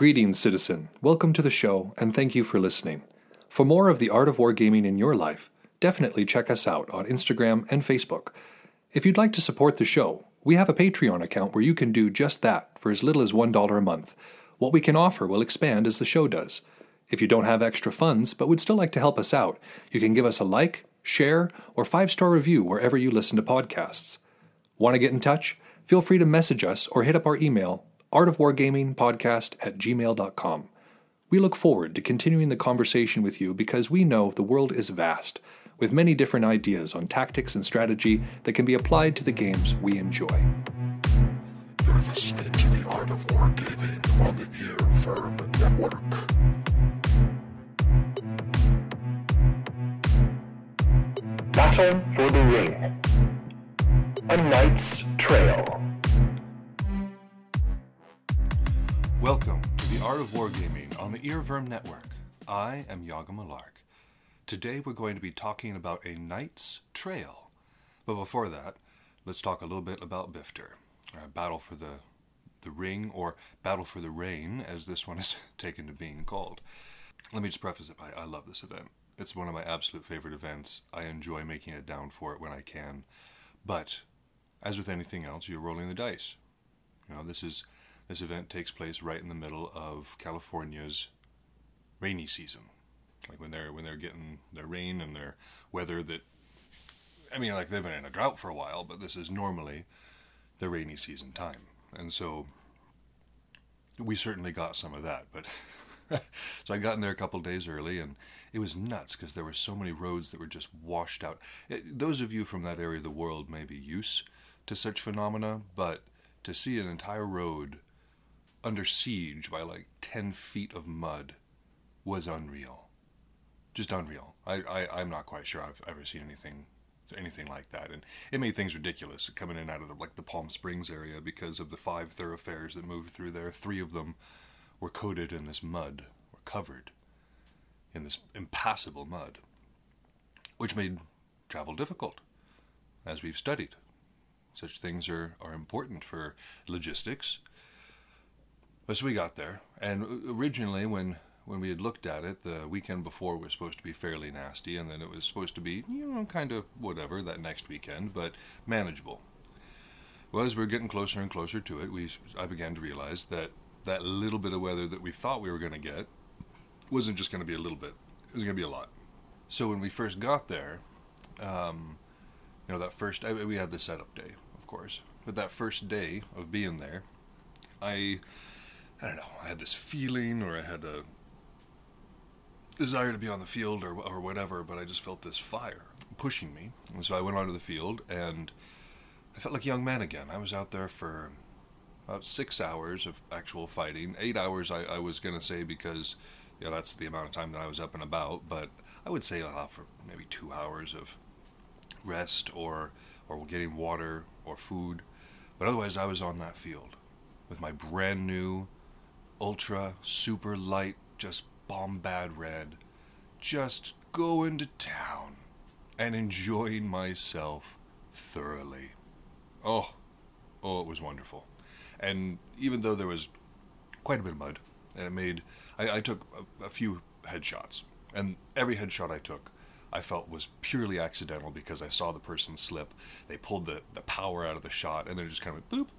Greetings, citizen. Welcome to the show, and thank you for listening. For more of the art of wargaming in your life, definitely check us out on Instagram and Facebook. If you'd like to support the show, we have a Patreon account where you can do just that for as little as $1 a month. What we can offer will expand as the show does. If you don't have extra funds but would still like to help us out, you can give us a like, share, or five star review wherever you listen to podcasts. Want to get in touch? Feel free to message us or hit up our email, artofwargamingpodcast at gmail.com. We look forward to continuing the conversation with you because we know the world is vast, with many different ideas on tactics and strategy that can be applied to the games we enjoy. You're listening to the Art of Wargaming on the Ear Firm Network. Battle for the Ring. A Knight's Trail. Welcome to the Art of Wargaming on the Earworm Network. I am Yaga Malark. Today we're going to be talking about a knight's trail. But before that, let's talk a little bit about Bifter. Uh, battle for the the ring, or Battle for the Rain, as this one is taken to being called. Let me just preface it by I love this event. It's one of my absolute favorite events. I enjoy making it down for it when I can. But as with anything else, you're rolling the dice. You know, this is this event takes place right in the middle of California's rainy season. Like when they're when they're getting their rain and their weather that I mean like they've been in a drought for a while, but this is normally the rainy season time. And so we certainly got some of that, but so I got in there a couple days early, and it was nuts because there were so many roads that were just washed out. It, those of you from that area of the world may be used to such phenomena, but to see an entire road under siege by like 10 feet of mud was unreal. Just unreal. I, I, I'm not quite sure I've ever seen anything anything like that and it made things ridiculous coming in out of the, like the palm springs area because of the five thoroughfares that moved through there three of them were coated in this mud or covered in this impassable mud which made travel difficult as we've studied such things are, are important for logistics but so we got there and originally when when we had looked at it, the weekend before was supposed to be fairly nasty, and then it was supposed to be, you know, kind of whatever that next weekend, but manageable. Well, as we are getting closer and closer to it, we I began to realize that that little bit of weather that we thought we were going to get wasn't just going to be a little bit; it was going to be a lot. So when we first got there, um, you know, that first I, we had the setup day, of course, but that first day of being there, I I don't know, I had this feeling, or I had a desire to be on the field or, or whatever, but I just felt this fire pushing me. And so I went onto the field and I felt like a young man again. I was out there for about six hours of actual fighting. Eight hours, I, I was going to say, because you know, that's the amount of time that I was up and about, but I would say uh, for maybe two hours of rest or, or getting water or food. But otherwise, I was on that field with my brand new, ultra, super light, just bombad red, just going to town and enjoying myself thoroughly. Oh, oh, it was wonderful. And even though there was quite a bit of mud, and it made, I, I took a, a few headshots, and every headshot I took, I felt was purely accidental because I saw the person slip. They pulled the, the power out of the shot, and then it just kind of went boop.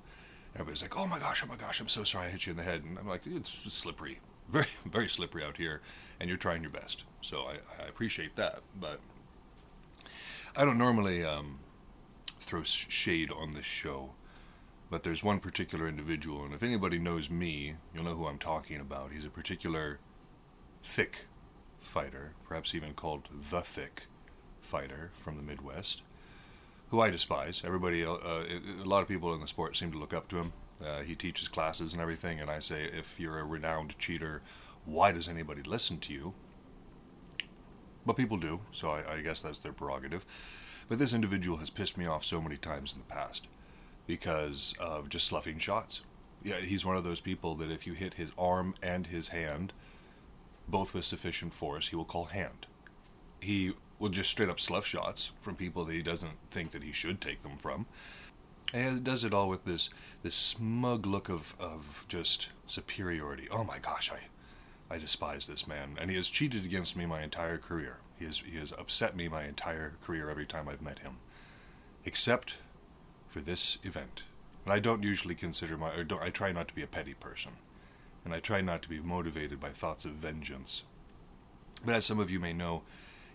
Everybody's like, "Oh my gosh, oh my gosh, I'm so sorry I hit you in the head." And I'm like, "It's slippery very very slippery out here, and you're trying your best. So I, I appreciate that, but I don't normally um, throw shade on this show. But there's one particular individual, and if anybody knows me, you'll know who I'm talking about. He's a particular thick fighter, perhaps even called the thick fighter from the Midwest, who I despise. Everybody, uh, a lot of people in the sport seem to look up to him. Uh, he teaches classes and everything, and I say, if you're a renowned cheater, why does anybody listen to you? But people do, so I, I guess that's their prerogative. But this individual has pissed me off so many times in the past because of just sloughing shots. Yeah, he's one of those people that if you hit his arm and his hand, both with sufficient force, he will call hand. He will just straight up slough shots from people that he doesn't think that he should take them from And it does it all with this this smug look of, of just superiority. Oh my gosh, I I despise this man, and he has cheated against me my entire career. He has he has upset me my entire career every time I've met him, except for this event. And I don't usually consider my I try not to be a petty person, and I try not to be motivated by thoughts of vengeance. But as some of you may know,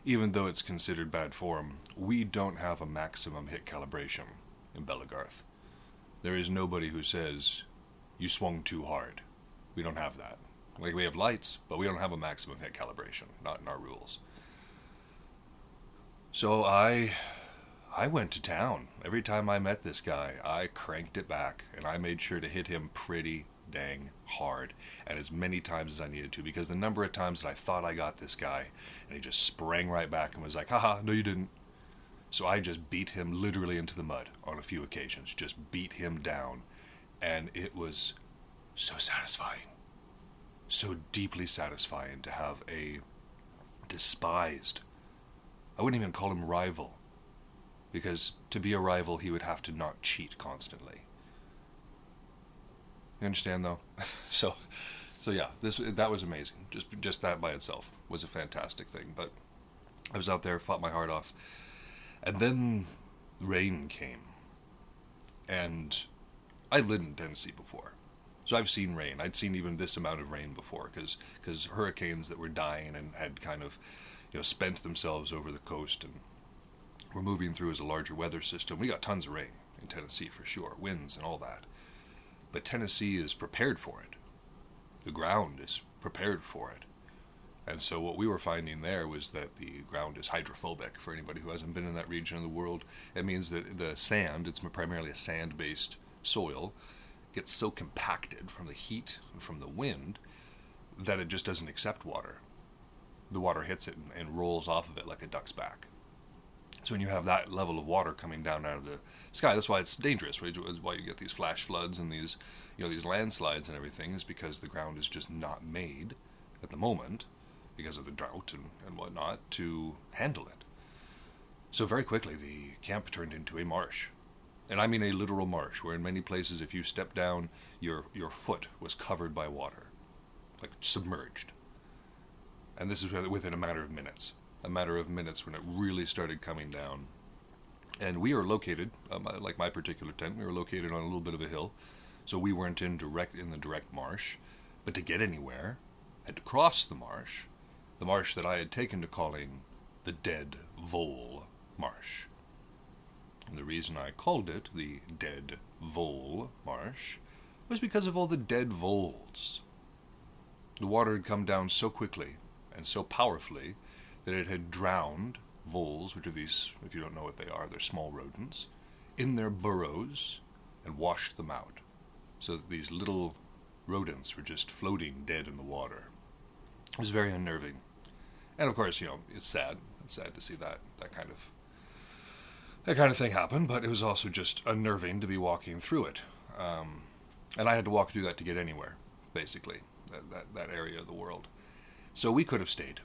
even though it's considered bad form, we don't have a maximum hit calibration in Belegarth. There is nobody who says, you swung too hard. We don't have that. Like, we have lights, but we don't have a maximum hit calibration, not in our rules. So I. I went to town. Every time I met this guy, I cranked it back, and I made sure to hit him pretty dang hard, and as many times as I needed to, because the number of times that I thought I got this guy, and he just sprang right back and was like, haha, no, you didn't. So I just beat him literally into the mud on a few occasions, just beat him down. And it was so satisfying. So deeply satisfying to have a despised, I wouldn't even call him rival, because to be a rival, he would have to not cheat constantly. You understand, though? so, so yeah, this that was amazing. Just just that by itself was a fantastic thing. But I was out there, fought my heart off, and then rain came. And I've lived in Tennessee before. So I've seen rain. I'd seen even this amount of rain before because hurricanes that were dying and had kind of you know spent themselves over the coast and were moving through as a larger weather system. We got tons of rain in Tennessee for sure, winds and all that. But Tennessee is prepared for it. The ground is prepared for it. And so what we were finding there was that the ground is hydrophobic. For anybody who hasn't been in that region of the world, it means that the sand, it's primarily a sand-based soil, gets so compacted from the heat and from the wind that it just doesn't accept water. The water hits it and, and rolls off of it like a duck's back. So when you have that level of water coming down out of the sky, that's why it's dangerous. Why you get these flash floods and these, you know, these landslides and everything is because the ground is just not made at the moment because of the drought and, and whatnot, to handle it. So very quickly, the camp turned into a marsh. And I mean a literal marsh, where in many places, if you stepped down, your, your foot was covered by water, like submerged. And this is within a matter of minutes. A matter of minutes when it really started coming down. And we are located, um, like my particular tent, we were located on a little bit of a hill, so we weren't in direct in the direct marsh. But to get anywhere, had to cross the marsh, the marsh that I had taken to calling the Dead Vole Marsh. And the reason I called it the Dead Vole Marsh was because of all the dead voles. The water had come down so quickly and so powerfully that it had drowned voles, which are these, if you don't know what they are, they're small rodents, in their burrows and washed them out. So that these little rodents were just floating dead in the water. It was very unnerving and of course, you know, it's sad. It's sad to see that that kind of that kind of thing happen. But it was also just unnerving to be walking through it, um, and I had to walk through that to get anywhere, basically, that, that that area of the world. So we could have stayed.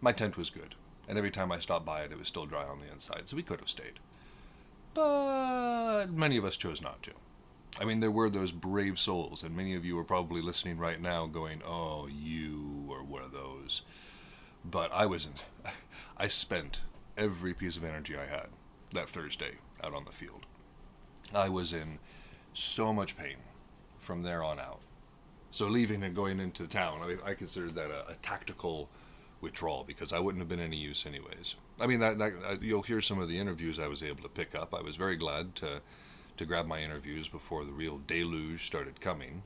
My tent was good, and every time I stopped by it, it was still dry on the inside, so we could have stayed. But many of us chose not to. I mean, there were those brave souls, and many of you are probably listening right now going, Oh, you are one of those but I wasn't. I spent every piece of energy I had that Thursday out on the field. I was in so much pain from there on out. So leaving and going into town, I, I considered that a, a, tactical withdrawal because I wouldn't have been any use anyways. I mean, that, that uh, you'll hear some of the interviews I was able to pick up. I was very glad to to grab my interviews before the real deluge started coming.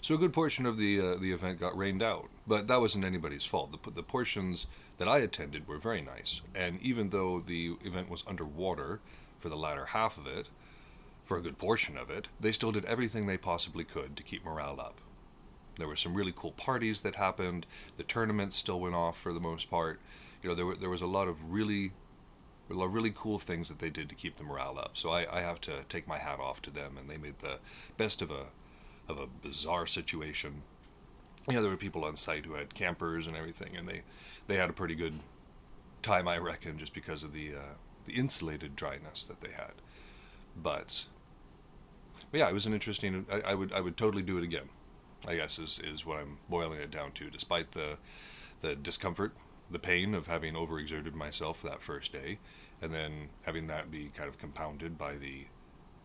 So a good portion of the uh, the event got rained out, but that wasn't anybody's fault. The the portions that I attended were very nice, and even though the event was underwater for the latter half of it, for a good portion of it, they still did everything they possibly could to keep morale up. There were some really cool parties that happened. The tournament still went off for the most part. You know, there were, there was a lot of really a lot of really cool things that they did to keep the morale up. So I, I have to take my hat off to them, and they made the best of a of a bizarre situation. You know, there were people on site who had campers and everything, and they, they had a pretty good time, I reckon, just because of the uh, the insulated dryness that they had. but, but yeah, it was an interesting. I, I would I would totally do it again. I guess is is what I'm boiling it down to. Despite the the discomfort, the pain of having overexerted myself that first day, and then having that be kind of compounded by the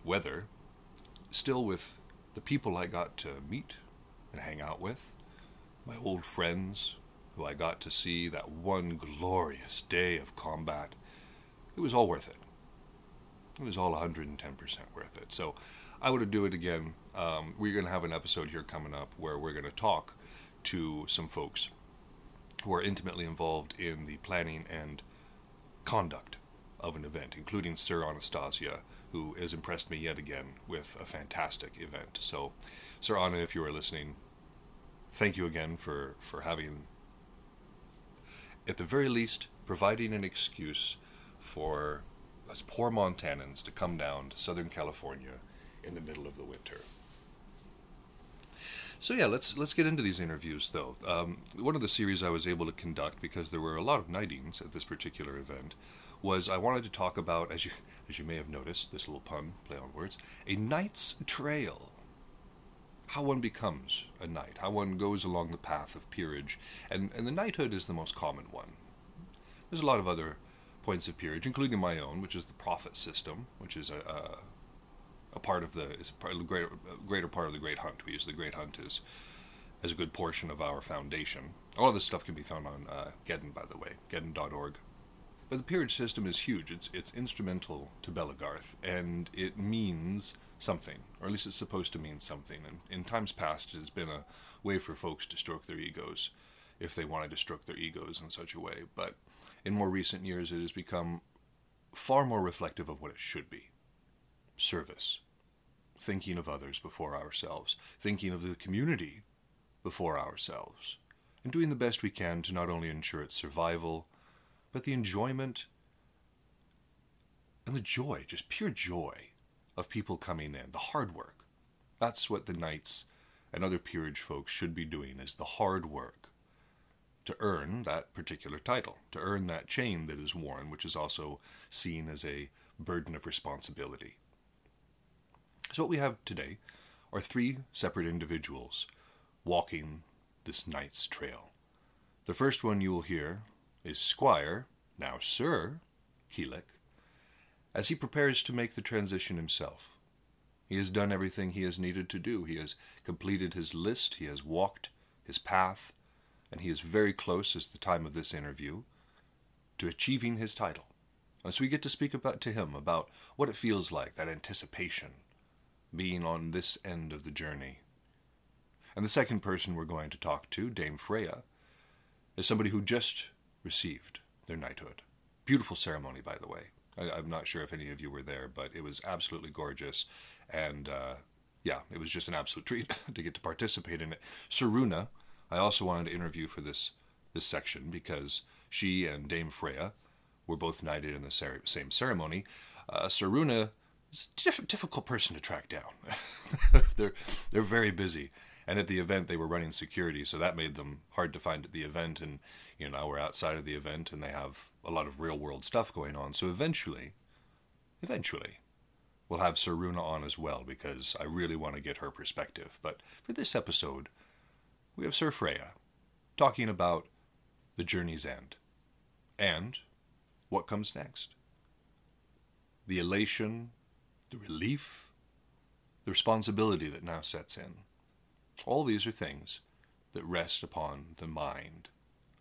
weather, still with the people I got to meet and hang out with, my old friends who I got to see that one glorious day of combat, it was all worth it. It was all 110% worth it. So I would do it again. Um, we're going to have an episode here coming up where we're going to talk to some folks who are intimately involved in the planning and conduct of an event, including Sir Anastasia, who has impressed me yet again with a fantastic event. So, Sir Anna, if you are listening, thank you again for, for having, at the very least, providing an excuse for us poor Montanans to come down to Southern California in the middle of the winter. So yeah, let's let's get into these interviews though. Um, one of the series I was able to conduct because there were a lot of knightings at this particular event was I wanted to talk about, as you as you may have noticed, this little pun, play on words, a knight's trail. How one becomes a knight, how one goes along the path of peerage, and and the knighthood is the most common one. There's a lot of other points of peerage, including my own, which is the prophet system, which is a, a a part of the is part, greater, greater part of the Great Hunt. We use the Great Hunt as as a good portion of our foundation. All of this stuff can be found on uh, Geddon, by the way, geddon.org. But the peerage system is huge. It's it's instrumental to Belegarth, and it means something, or at least it's supposed to mean something. And in times past, it has been a way for folks to stroke their egos, if they wanted to stroke their egos in such a way. But in more recent years, it has become far more reflective of what it should be service, thinking of others before ourselves, thinking of the community before ourselves, and doing the best we can to not only ensure its survival, but the enjoyment and the joy, just pure joy, of people coming in, the hard work. That's what the knights and other peerage folks should be doing is the hard work to earn that particular title, to earn that chain that is worn, which is also seen as a burden of responsibility. So, what we have today are three separate individuals walking this knight's trail. The first one you will hear is Squire, now Sir, Keelik, as he prepares to make the transition himself. He has done everything he has needed to do. He has completed his list, he has walked his path, and he is very close, as the time of this interview, to achieving his title. And so we get to speak about to him about what it feels like, that anticipation, being on this end of the journey. And the second person we're going to talk to, Dame Freya, is somebody who just received their knighthood. Beautiful ceremony, by the way. I, am not sure if any of you were there, but it was absolutely gorgeous. And uh, yeah, it was just an absolute treat to get to participate in it. Saruna, I also wanted to interview for this this section because she and Dame Freya were both knighted in the same ceremony. Uh, Saruna is a diff- difficult person to track down. they're they're very busy, and at the event they were running security, so that made them hard to find at the event. And you know now we're outside of the event, and they have a lot of real world stuff going on. So eventually, eventually, we'll have Saruna on as well because I really want to get her perspective. But for this episode, we have Sir Freya talking about the journey's end and what comes next. The elation, the relief, the responsibility that now sets in. All these are things that rest upon the mind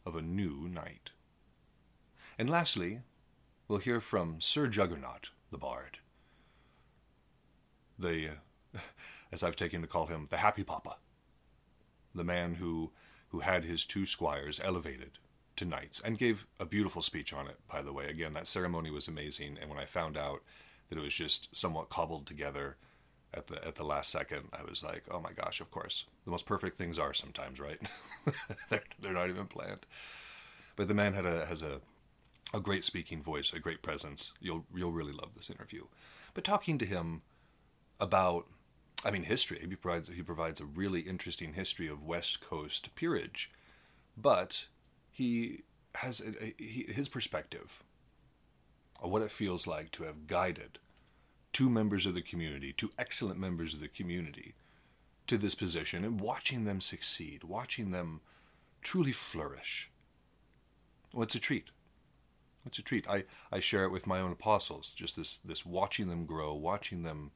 of a new knight. And lastly, we'll hear from Sir Juggernaut, the bard. The, as I've taken to call him, the happy papa. The man who, who had his two squires elevated to knights and gave a beautiful speech on it, by the way. Again, that ceremony was amazing, and when I found out that it was just somewhat cobbled together at the at the last second, I was like, "Oh my gosh, of course. The most perfect things are sometimes, right? they're, they're not even planned." But the man had a has a a great speaking voice, a great presence. You'll you'll really love this interview. But talking to him about, I mean, history. He provides he provides a really interesting history of West Coast peerage, but he has a, a, he, his perspective of what it feels like to have guided two members of the community, two excellent members of the community, to this position and watching them succeed, watching them truly flourish. Well, it's a treat. It's a treat. I, I share it with my own apostles, just this, this watching them grow, watching them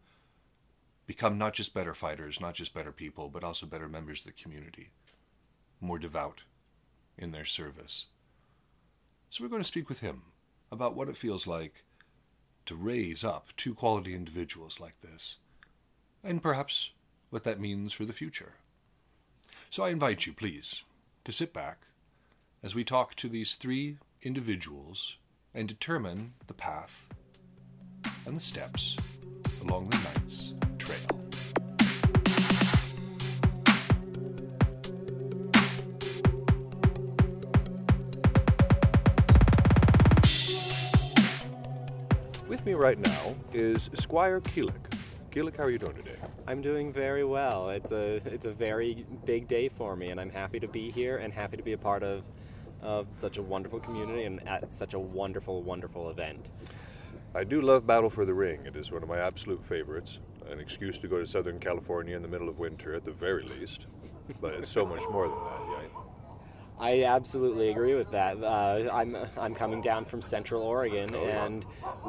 become not just better fighters, not just better people, but also better members of the community, more devout in their service. So we're going to speak with him about what it feels like to raise up two quality individuals like this, and perhaps what that means for the future. So I invite you, please, to sit back as we talk to these three individuals and determine the path and the steps along the Knights Trail. With me right now is Squire Keelik. Keelik, how are you doing today? I'm doing very well. It's a it's a very big day for me, and I'm happy to be here and happy to be a part of of such a wonderful community and at such a wonderful, wonderful event. I do love Battle for the Ring. It is one of my absolute favorites. An excuse to go to Southern California in the middle of winter, at the very least. But it's so much more than that. I absolutely agree with that. Uh, I'm I'm coming down from Central Oregon, Oh, yeah. and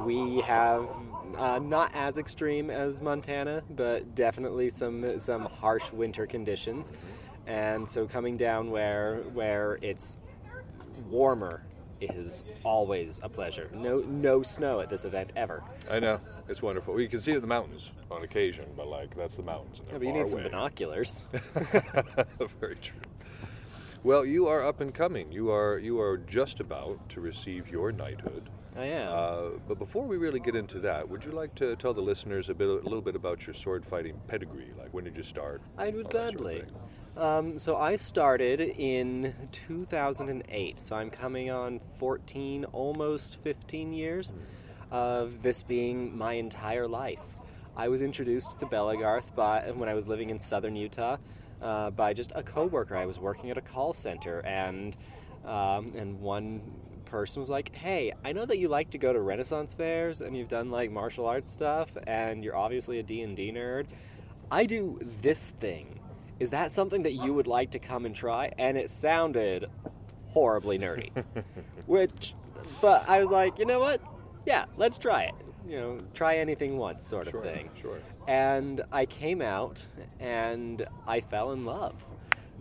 we have uh, not as extreme as Montana, but definitely some some harsh winter conditions. And so coming down where where it's warmer is always a pleasure. No no snow at this event ever. I know. It's wonderful. We can see the mountains on occasion, but like that's the mountains. And Yeah, but you need some binoculars. Very true. Well, you are up and coming. You are you are just about to receive your knighthood. I am. Uh, but before we really get into that, would you like to tell the listeners a bit, a little bit about your sword fighting pedigree? Like when did you start? I would that sort of gladly. Um, so I started in 2008. So I'm coming on 14, almost 15 years of this being my entire life. I was introduced to Belegarth by when I was living in southern Utah uh, by just a coworker. I was working at a call center, and um, and one person was like, "Hey, I know that you like to go to Renaissance fairs and you've done like martial arts stuff, and you're obviously a D and D nerd. I do this thing. Is that something that you would like to come and try?" And it sounded horribly nerdy, which, but I was like, you know what? Yeah, let's try it. You know, try anything once, sort of Sure, thing. sure. And I came out and I fell in love.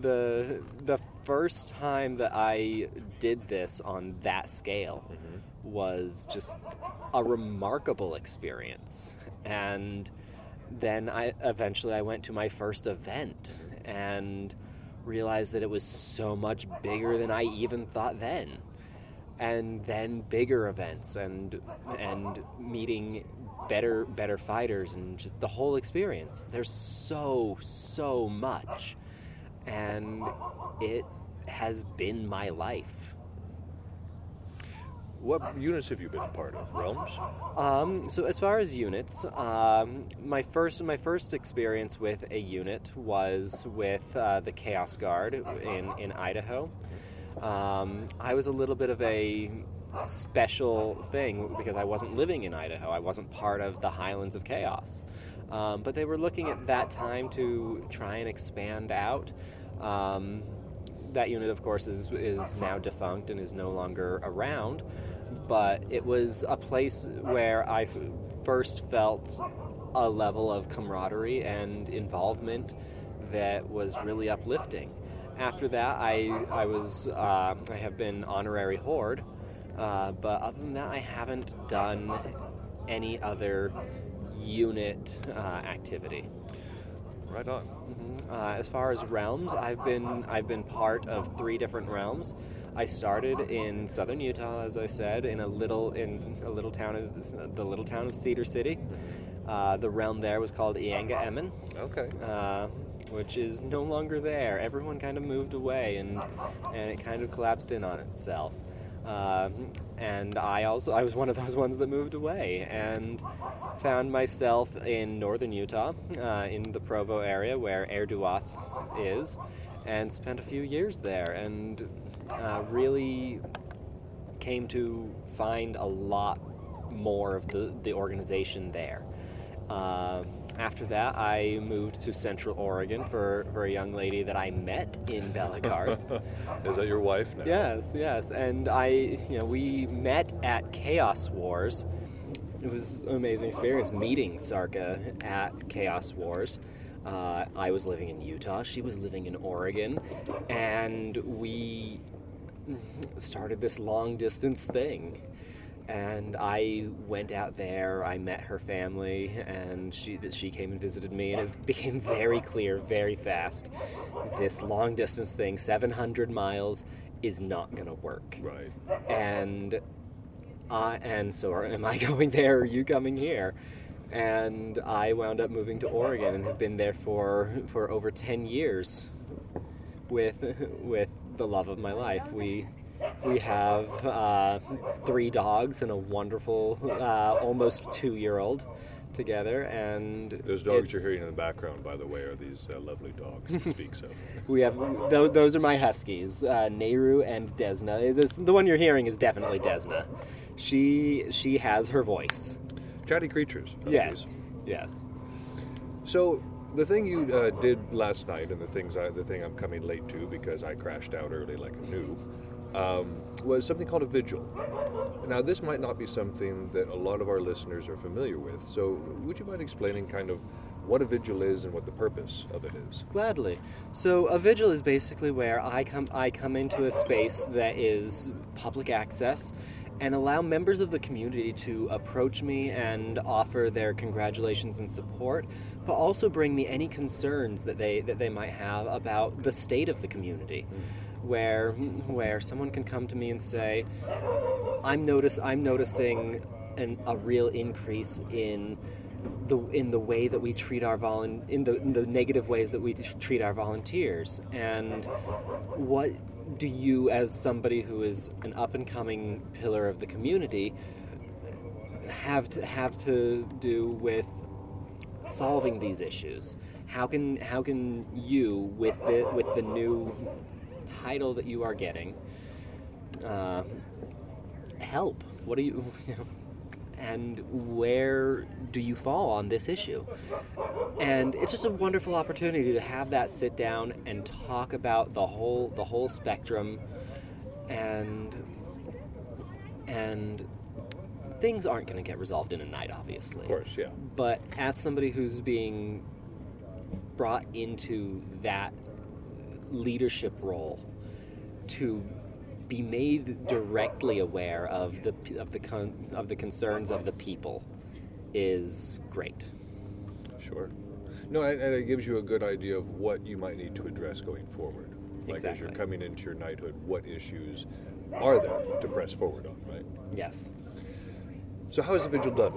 The the first time that I did this on that scale mm-hmm. was just a remarkable experience. And then I eventually I went to my first event and realized that it was so much bigger than I even thought then and then bigger events and and meeting better better fighters and just the whole experience there's so so much and it has been my life What units have you been a part of? Realms? Um, so as far as units, um, my first my first experience with a unit was with uh, the Chaos Guard in in Idaho. Um, I was a little bit of a special thing because I wasn't living in Idaho. I wasn't part of the Highlands of Chaos. Um, but they were looking at that time to try and expand out. Um, that unit, of course, is is now defunct and is no longer around. But it was a place where I f- first felt a level of camaraderie and involvement that was really uplifting. After that, I I was uh, I have been honorary horde, uh, but other than that, I haven't done any other unit uh, activity. Right on. Mhm. Uh, as far as realms, I've been I've been part of three different realms. I started in southern Utah, as I said, in a little in a little town of the little town of Cedar City. Uh, the realm there was called Ianga Emin, Okay. uh, which is no longer there. Everyone kind of moved away, and and it kind of collapsed in on itself. Um, and I also I was one of those ones that moved away and found myself in northern Utah, uh, in the Provo area where Erduath is, and spent a few years there, and uh, really came to find a lot more of the, the organization there. Uh, after that, I moved to Central Oregon for, for a young lady that I met in Belegarth. Is that your wife now? yes, yes, and I, you know, we met at Chaos Wars. It was an amazing experience meeting Sarka at Chaos Wars. Uh, I was living in Utah. She was living in Oregon, and we started this long distance thing. And I went out there. I met her family, and she she came and visited me. And it became very clear, very fast, this long distance thing, 700 miles, is not going to work. Right. And I and so are, am I going there? Or are you coming here? And I wound up moving to Oregon and have been there for for over 10 years with with the love of my life. We we have uh, three dogs and a wonderful, uh, almost two-year-old together, and Those dogs you're hearing in the background, by the way, are these uh, lovely dogs he speaks of. We have those, those are my huskies, uh, Nehru and Desna. This, the one you're hearing is definitely Desna. She she has her voice. Chatty creatures. Yes, yes. So the thing you uh, did last night, and the things I, the thing I'm coming late to because I crashed out early like a noob, um, was something called a vigil. Now this might not be something that a lot of our listeners are familiar with. So would you mind explaining kind of what a vigil is and what the purpose of it is? Gladly. So a vigil is basically where I come I come into a space that is public access and allow members of the community to approach me and offer their congratulations and support, but also bring me any concerns that they that they might have about the state of the community. Where where someone can come to me and say, I'm notice I'm noticing an, a real increase in the in the way that we treat our volun in the in the negative ways that we treat our volunteers. And what do you as somebody who is an up and coming pillar of the community have to have to do with solving these issues? How can how can you with the with the new title that you are getting uh, help. What do you, you know, and where do you fall on this issue? And it's just a wonderful opportunity to have that sit down and talk about the whole the whole spectrum and and things aren't going to get resolved in a night obviously. Of course, yeah. but as somebody who's being brought into that leadership role to be made directly aware of the of the con, of the concerns of the people is great. Sure. No, and, and it gives you a good idea of what you might need to address going forward. Like as you're coming into your knighthood, what issues are there to press forward on, right? Yes. So how is the vigil done?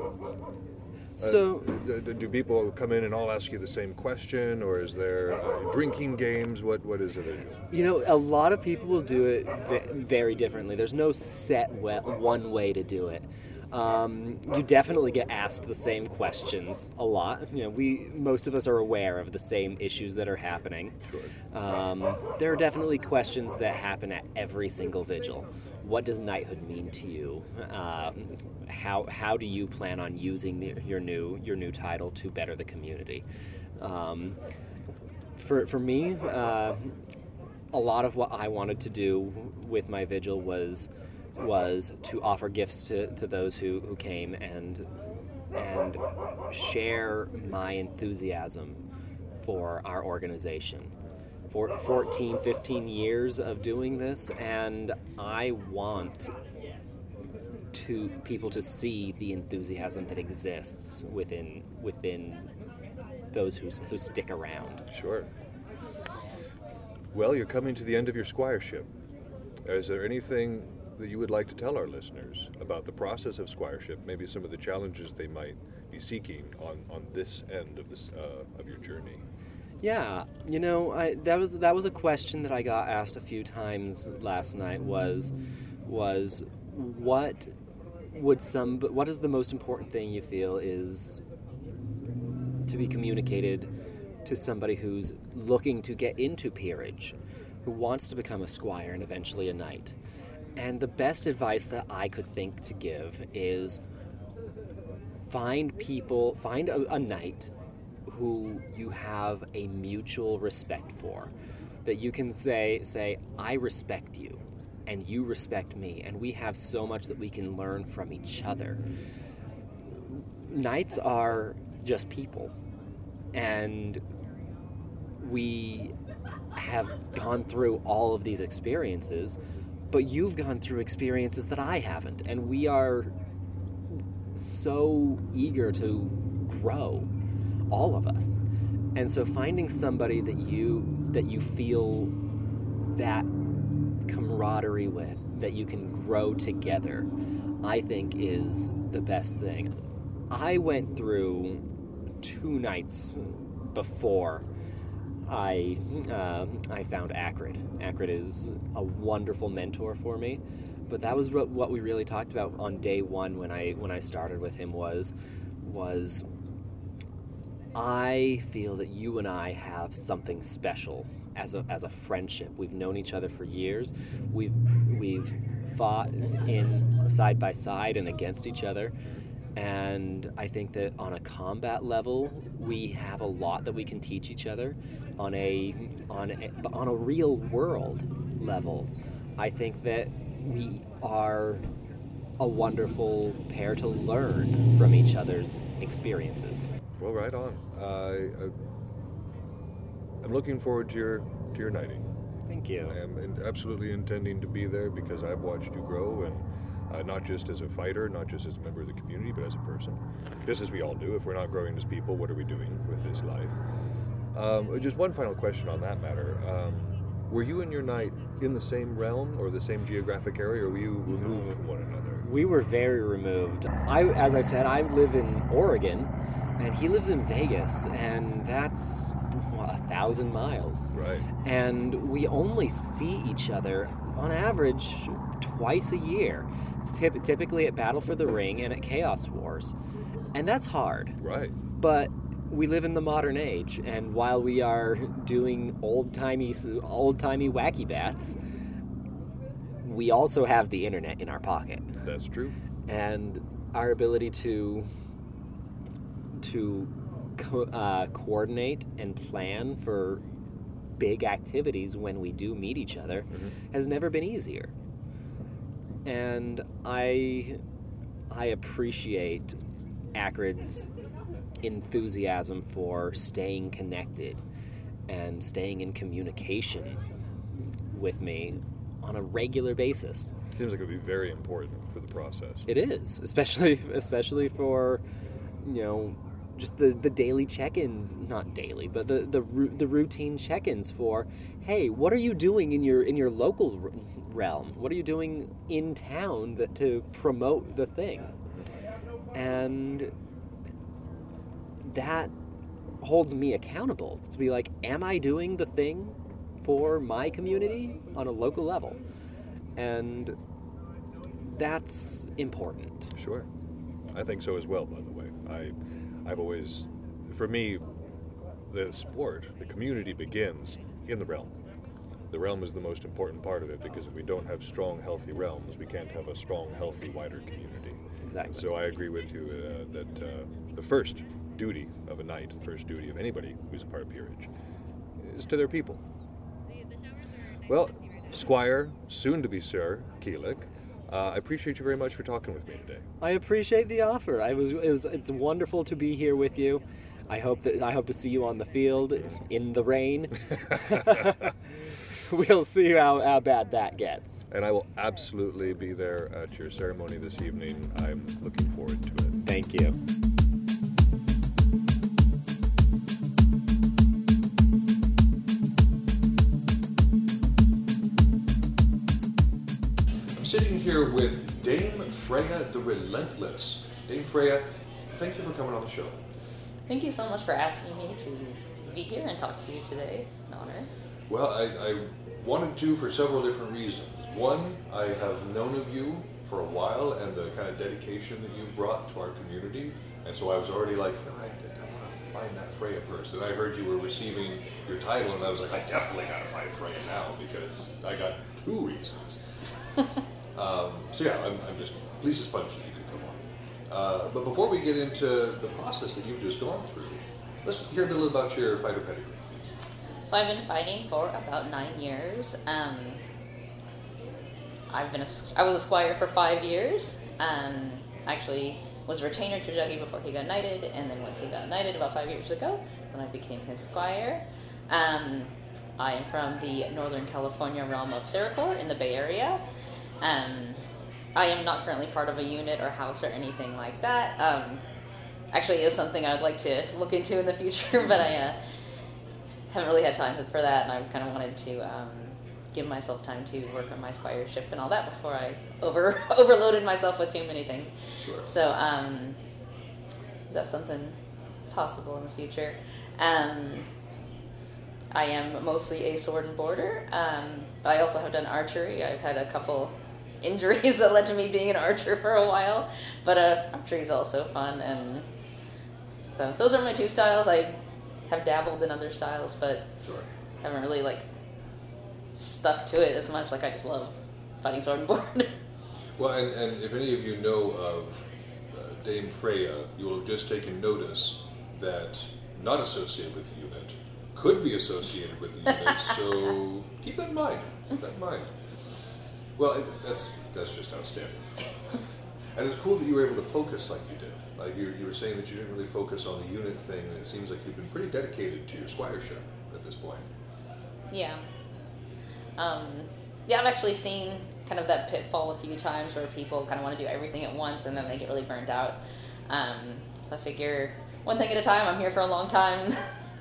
Uh, So do, do- do people come in and all ask you the same question, or is there uh, drinking games? What what is it? You know, a lot of people will do it very differently. There's no set one way to do it. Um, you definitely get asked the same questions a lot. You know, we most of us are aware of the same issues that are happening. Sure. Um, there are definitely questions that happen at every single vigil. What does knighthood mean to you? Um, how how do you plan on using the, your new your new title to better the community? Um, for for me, uh, a lot of what I wanted to do with my vigil was was to offer gifts to, to those who, who came and and share my enthusiasm for our organization. For 14, 15 years of doing this, and I want to people to see the enthusiasm that exists within within those who, who stick around. Sure. Well, you're coming to the end of your squireship. Is there anything that you would like to tell our listeners about the process of squireship? Maybe some of the challenges they might be seeking on, on this end of this uh, of your journey. Yeah, you know, I, that was that was a question that I got asked a few times last night. Was was what would some what is the most important thing you feel is to be communicated to somebody who's looking to get into peerage, who wants to become a squire and eventually a knight. And the best advice that I could think to give is find people, find a, a knight who you have a mutual respect for, that you can say, say, I respect you, and you respect me, and we have so much that we can learn from each other. Knights are just people, and we have gone through all of these experiences, but you've gone through experiences that I haven't, and we are so eager to grow, all of us. And so finding somebody that you that you feel that camaraderie with, that you can grow together, I think is the best thing. I went through two knights before I uh, I found Acrid. Acrid is a wonderful mentor for me, but that was what, what we really talked about on day one when I when I started with him was was I feel that you and I have something special as a as a friendship. We've known each other for years. We've we've fought in side by side and against each other. And I think that on a combat level, we have a lot that we can teach each other. On a on a, on a real world level, I think that we are a wonderful pair to learn from each other's experiences. Well, right on. Uh, I, I'm looking forward to your to your knighting. Thank you. I am absolutely intending to be there because I've watched you grow, and uh, not just as a fighter, not just as a member of the community, but as a person. Just as we all do. If we're not growing as people, what are we doing with this life? Um, just one final question on that matter. Um, were you and your knight in the same realm or the same geographic area, or were you removed from one another? We were very removed. I, as I said, I live in Oregon, and he lives in Vegas, and that's what, a thousand miles. Right. And we only see each other on average twice a year, typ- typically at Battle for the Ring and at Chaos Wars, and that's hard. Right. But we live in the modern age, and while we are doing old timey, old timey wacky bats, we also have the internet in our pocket That's true. and our ability to to co- uh, coordinate and plan for big activities when we do meet each other has never been easier. And i i appreciate acrid's enthusiasm for staying connected and staying in communication with me on a regular basis. Seems like it would be very important for the process. it is, especially especially for you know just the, the daily check-ins, not daily, but the the the routine check-ins for, hey, what are you doing in your in your local realm? What are you doing in town that to promote the thing? And that holds me accountable to be like, am I doing the thing for my community on a local level? And that's important. Sure. I think so as well, by the way. I, I've always, for me, the sport, the community begins in the realm. The realm is the most important part of it because if we don't have strong, healthy realms, we can't have a strong, healthy, wider community. Exactly. And so I agree with you uh, that uh, the first duty of a knight, the first duty of anybody who's a part of peerage, is to their people. Well, Squire, soon to be Sir Keelik, uh, I appreciate you very much for talking with me today. I appreciate the offer. I was, it was it's wonderful to be here with you. I hope that I hope to see you on the field in the rain. we'll see how, how bad that gets. And I will absolutely be there at your ceremony this evening. I'm looking forward to it. Thank you. Here with Dame Freya the Relentless. Dame Freya, thank you for coming on the show. Thank you so much for asking me to be here and talk to you today. It's an honor. Well, I, I wanted to for several different reasons. One, I have known of you for a while and the kind of dedication that you've brought to our community, and so I was already like, no, I, I want to find that Freya person. I heard you were receiving your title, and I was like, I definitely got to find Freya now because I got two reasons. um, so yeah, I'm, I'm just pleased as punch that you could come on. Uh, but before we get into the process that you've just gone through, let's hear a little about your fighter pedigree. So I've been fighting for about nine years. Um, I've been a, I was a squire for five years. Um, actually, was retainer to Juggy before he got knighted, and then once he got knighted about five years ago, then I became his squire. Um, I am from the Northern California realm of Ceracore in the Bay Area. Um, I am not currently part of a unit or house or anything like that. Um, actually, is something I would like to look into in the future, but I. Uh, haven't really had time for that, and I kind of wanted to um, give myself time to work on my squireship and all that before I over overloaded myself with too many things. Sure. So um, that's something possible in the future. Um, I am mostly a sword and board, um, but I also have done archery. I've had a couple injuries that led to me being an archer for a while, but uh, archery is also fun, and so those are my two styles. I have dabbled in other styles, but Sure. haven't really like stuck to it as much. Like I just love fighting sword and board. Well, and, and if any of you know of uh, Dame Freya, you will have just taken notice that not associated with the unit could be associated with the unit. so keep that in mind. Keep that in mind. Well, it, that's that's just outstanding. And it's cool that you were able to focus like you did. Like you, you were saying that you didn't really focus on the unit thing, and it seems like you've been pretty dedicated to your squireship at this point. yeah. Um, yeah, I've actually seen kind of that pitfall a few times where people kind of want to do everything at once and then they get really burnt out. Um, so I figure one thing at a time. I'm here for a long time.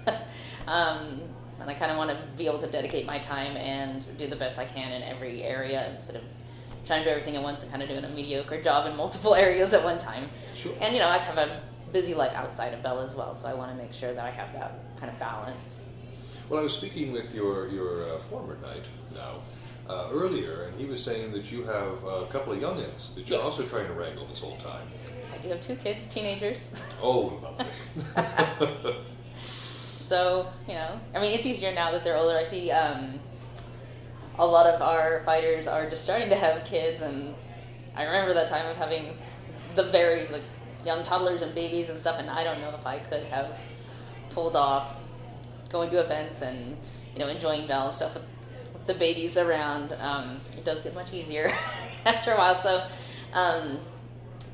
um, and I kind of want to be able to dedicate my time and do the best I can in every area instead of trying to do everything at once and kind of doing a mediocre job in multiple areas at one time. Sure. And you know, I have a busy life outside of Bella as well, so I want to make sure that I have that kind of balance. Well, I was speaking with your your uh, former knight now uh, earlier, and he was saying that you have a couple of youngins that you're Yes. also trying to wrangle this whole time. I do have two kids, teenagers. Oh, lovely. So, you know, I mean, it's easier now that they're older. I see um, a lot of our fighters are just starting to have kids, and I remember that time of having the very like young toddlers and babies and stuff, and I don't know if I could have pulled off going to events and you know enjoying Val stuff with, with the babies around. Um, it does get much easier after a while. So, um,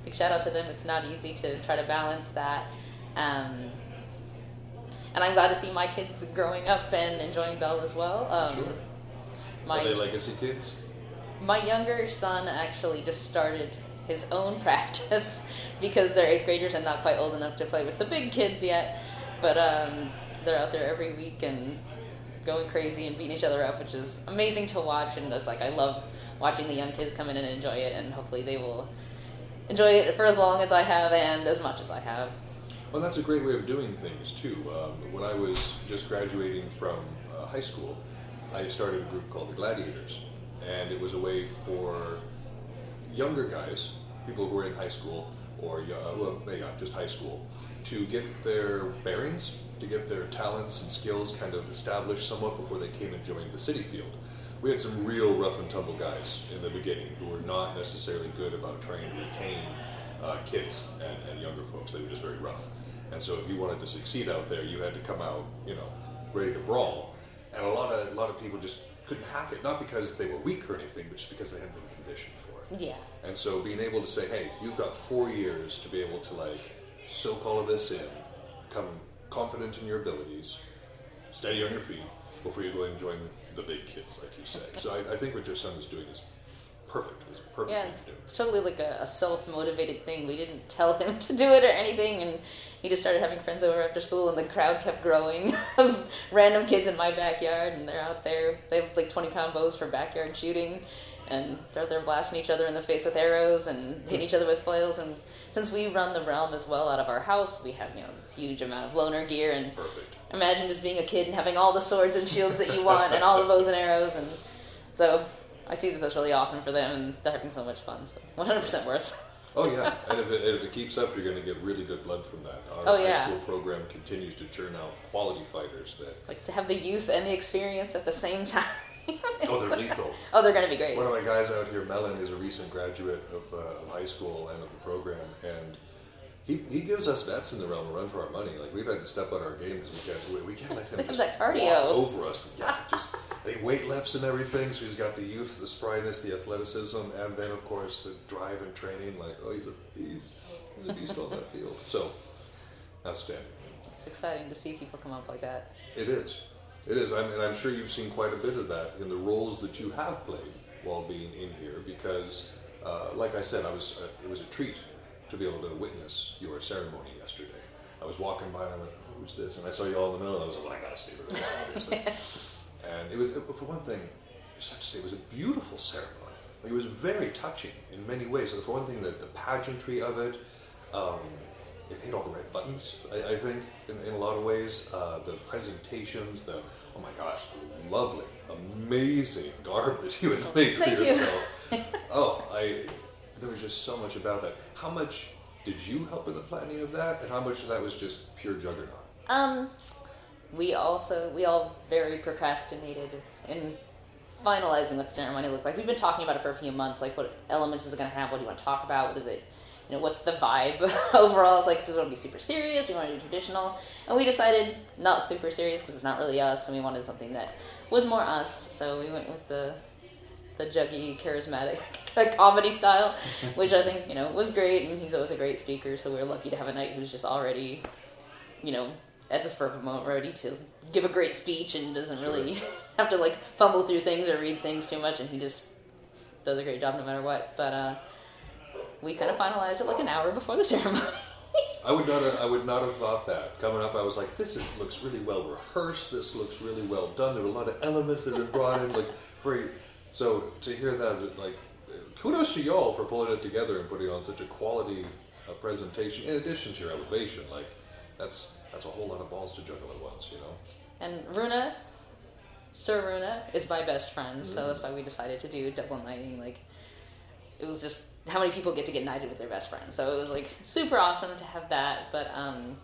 big shout out to them. It's not easy to try to balance that. Um, and I'm glad to see my kids growing up and enjoying Belle as well. Um, sure. My Are they legacy kids? my younger son actually just started his own practice because they're eighth graders and not quite old enough to play with the big kids yet. But um, they're out there every week and going crazy and beating each other up, which is amazing to watch. And it's like I love watching the young kids come in and enjoy it, and hopefully they will enjoy it for as long as I have and as much as I have. Well, that's a great way of doing things too. Um, when I was just graduating from uh, high school, I started a group called the Gladiators, and it was a way for younger guys, people who were in high school or uh, well, yeah, just high school, to get their bearings, to get their talents and skills kind of established somewhat before they came and joined the city field. We had some real rough and tumble guys in the beginning who were not necessarily good about trying to retain uh, kids and, and younger folks. They were just very rough. And so if you wanted to succeed out there, you had to come out, you know, ready to brawl. And a lot of a lot of people just couldn't hack it, not because they were weak or anything, but just because they hadn't been conditioned for it. Yeah. And so being able to say, hey, you've got four years to be able to like soak all of this in, become confident in your abilities, steady on your feet before you go and join the big kids, like you say. So I, I think what your son is doing is perfect. It's a perfect Yeah, to do. it's totally like a, a self motivated thing. We didn't tell him to do it or anything, and he just started having friends over after school, and the crowd kept growing of random kids in my backyard, and they're out there. They have like 20 pound bows for backyard shooting, and they're out there blasting each other in the face with arrows and hitting each other with flails. And since we run the realm as well out of our house, we have, you know, this huge amount of loaner gear, and Perfect. imagine just being a kid and having all the swords and shields that you want and all the bows and arrows and so I see that that's really awesome for them and they're having so much fun so 100% worth Oh yeah, and if it, if it keeps up, you're going to get really good blood from that. Our Oh, high yeah. school program continues to churn out quality fighters that like to have the youth and the experience at the same time oh they're lethal. oh, they're gonna be great. One of my guys out here, Melon, is a recent graduate of, uh, of high school and of the program, and he, he gives us vets in the realm a run for our money. Like we've had to step on our game because we can't we, we can't let him just that cardio. over us. Yeah, just and he weight lifts and everything. So he's got the youth, the sprightness, the athleticism, and then of course the drive and training. Like oh, he's a beast. He's a beast on that field. So outstanding. It's exciting to see people come up like that. It is. It is. I'm, and I'm sure you've seen quite a bit of that in the roles that you have played while being in here because, uh, like I said, I was uh, it was a treat to be able to witness your ceremony yesterday. I was walking by and I went, who's this? And I saw you all in the middle and I was like, well, I gotta stay with this obviously. and it was, for one thing, I just have to say, it was a beautiful ceremony. It was very touching in many ways. So for one thing, the, the pageantry of it, um, it hit all the right buttons, I, I think, in, in a lot of ways. Uh, the presentations, the, oh my gosh, the lovely, amazing garb that you had made for Thank you. yourself. oh, I, there was just so much about that. How much did you help in the planning of that, and how much of that was just pure juggernaut? Um, we also we all very procrastinated in finalizing what the ceremony looked like. We've been talking about it for a few months. Like, what elements is it going to have? What do you want to talk about? What is it? You know, what's the vibe overall? It's like, does it want to be super serious? Do you want to do traditional? And we decided not super serious because it's not really us, and we wanted something that was more us. So we went with the the juggy, charismatic comedy style, which I think you know was great. And he's always a great speaker, so we are lucky to have a knight who's just already, you know, at this perfect moment ready to give a great speech and doesn't really have to like fumble through things or read things too much, and he just does a great job no matter what. But uh, we kind of finalized it like an hour before the ceremony. I would not. Have, I would not have thought that coming up. I was like, this is looks really well rehearsed. This looks really well done. There were a lot of elements that have been brought in, like very. So to hear that, like, kudos to y'all for pulling it together and putting on such a quality uh, presentation. In addition to your elevation, like, that's that's a whole lot of balls to juggle at once, you know. And Runa, Sir Runa, is my best friend, so that's why we decided to do double knighting. Like, it was just how many people get to get knighted with their best friend. So it was like super awesome to have that. But um,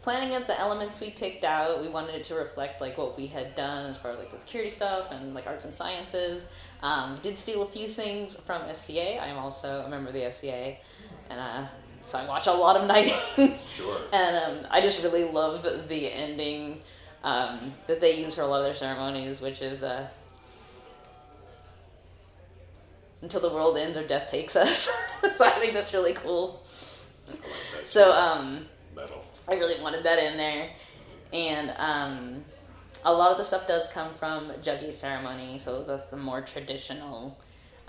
planning out the elements we picked out, we wanted it to reflect like what we had done as far as like the security stuff and like arts and sciences. Um, did steal a few things from SCA. I am also a member of the SCA, and uh, so I watch a lot of knightings. Sure. And um, I just really love the ending um, that they use for a lot of their ceremonies, which is uh, until the world ends or death takes us. so I think that's really cool. I So um, Metal. I really wanted that in there, and um, a lot of the stuff does come from Juggy ceremony, so that's the more traditional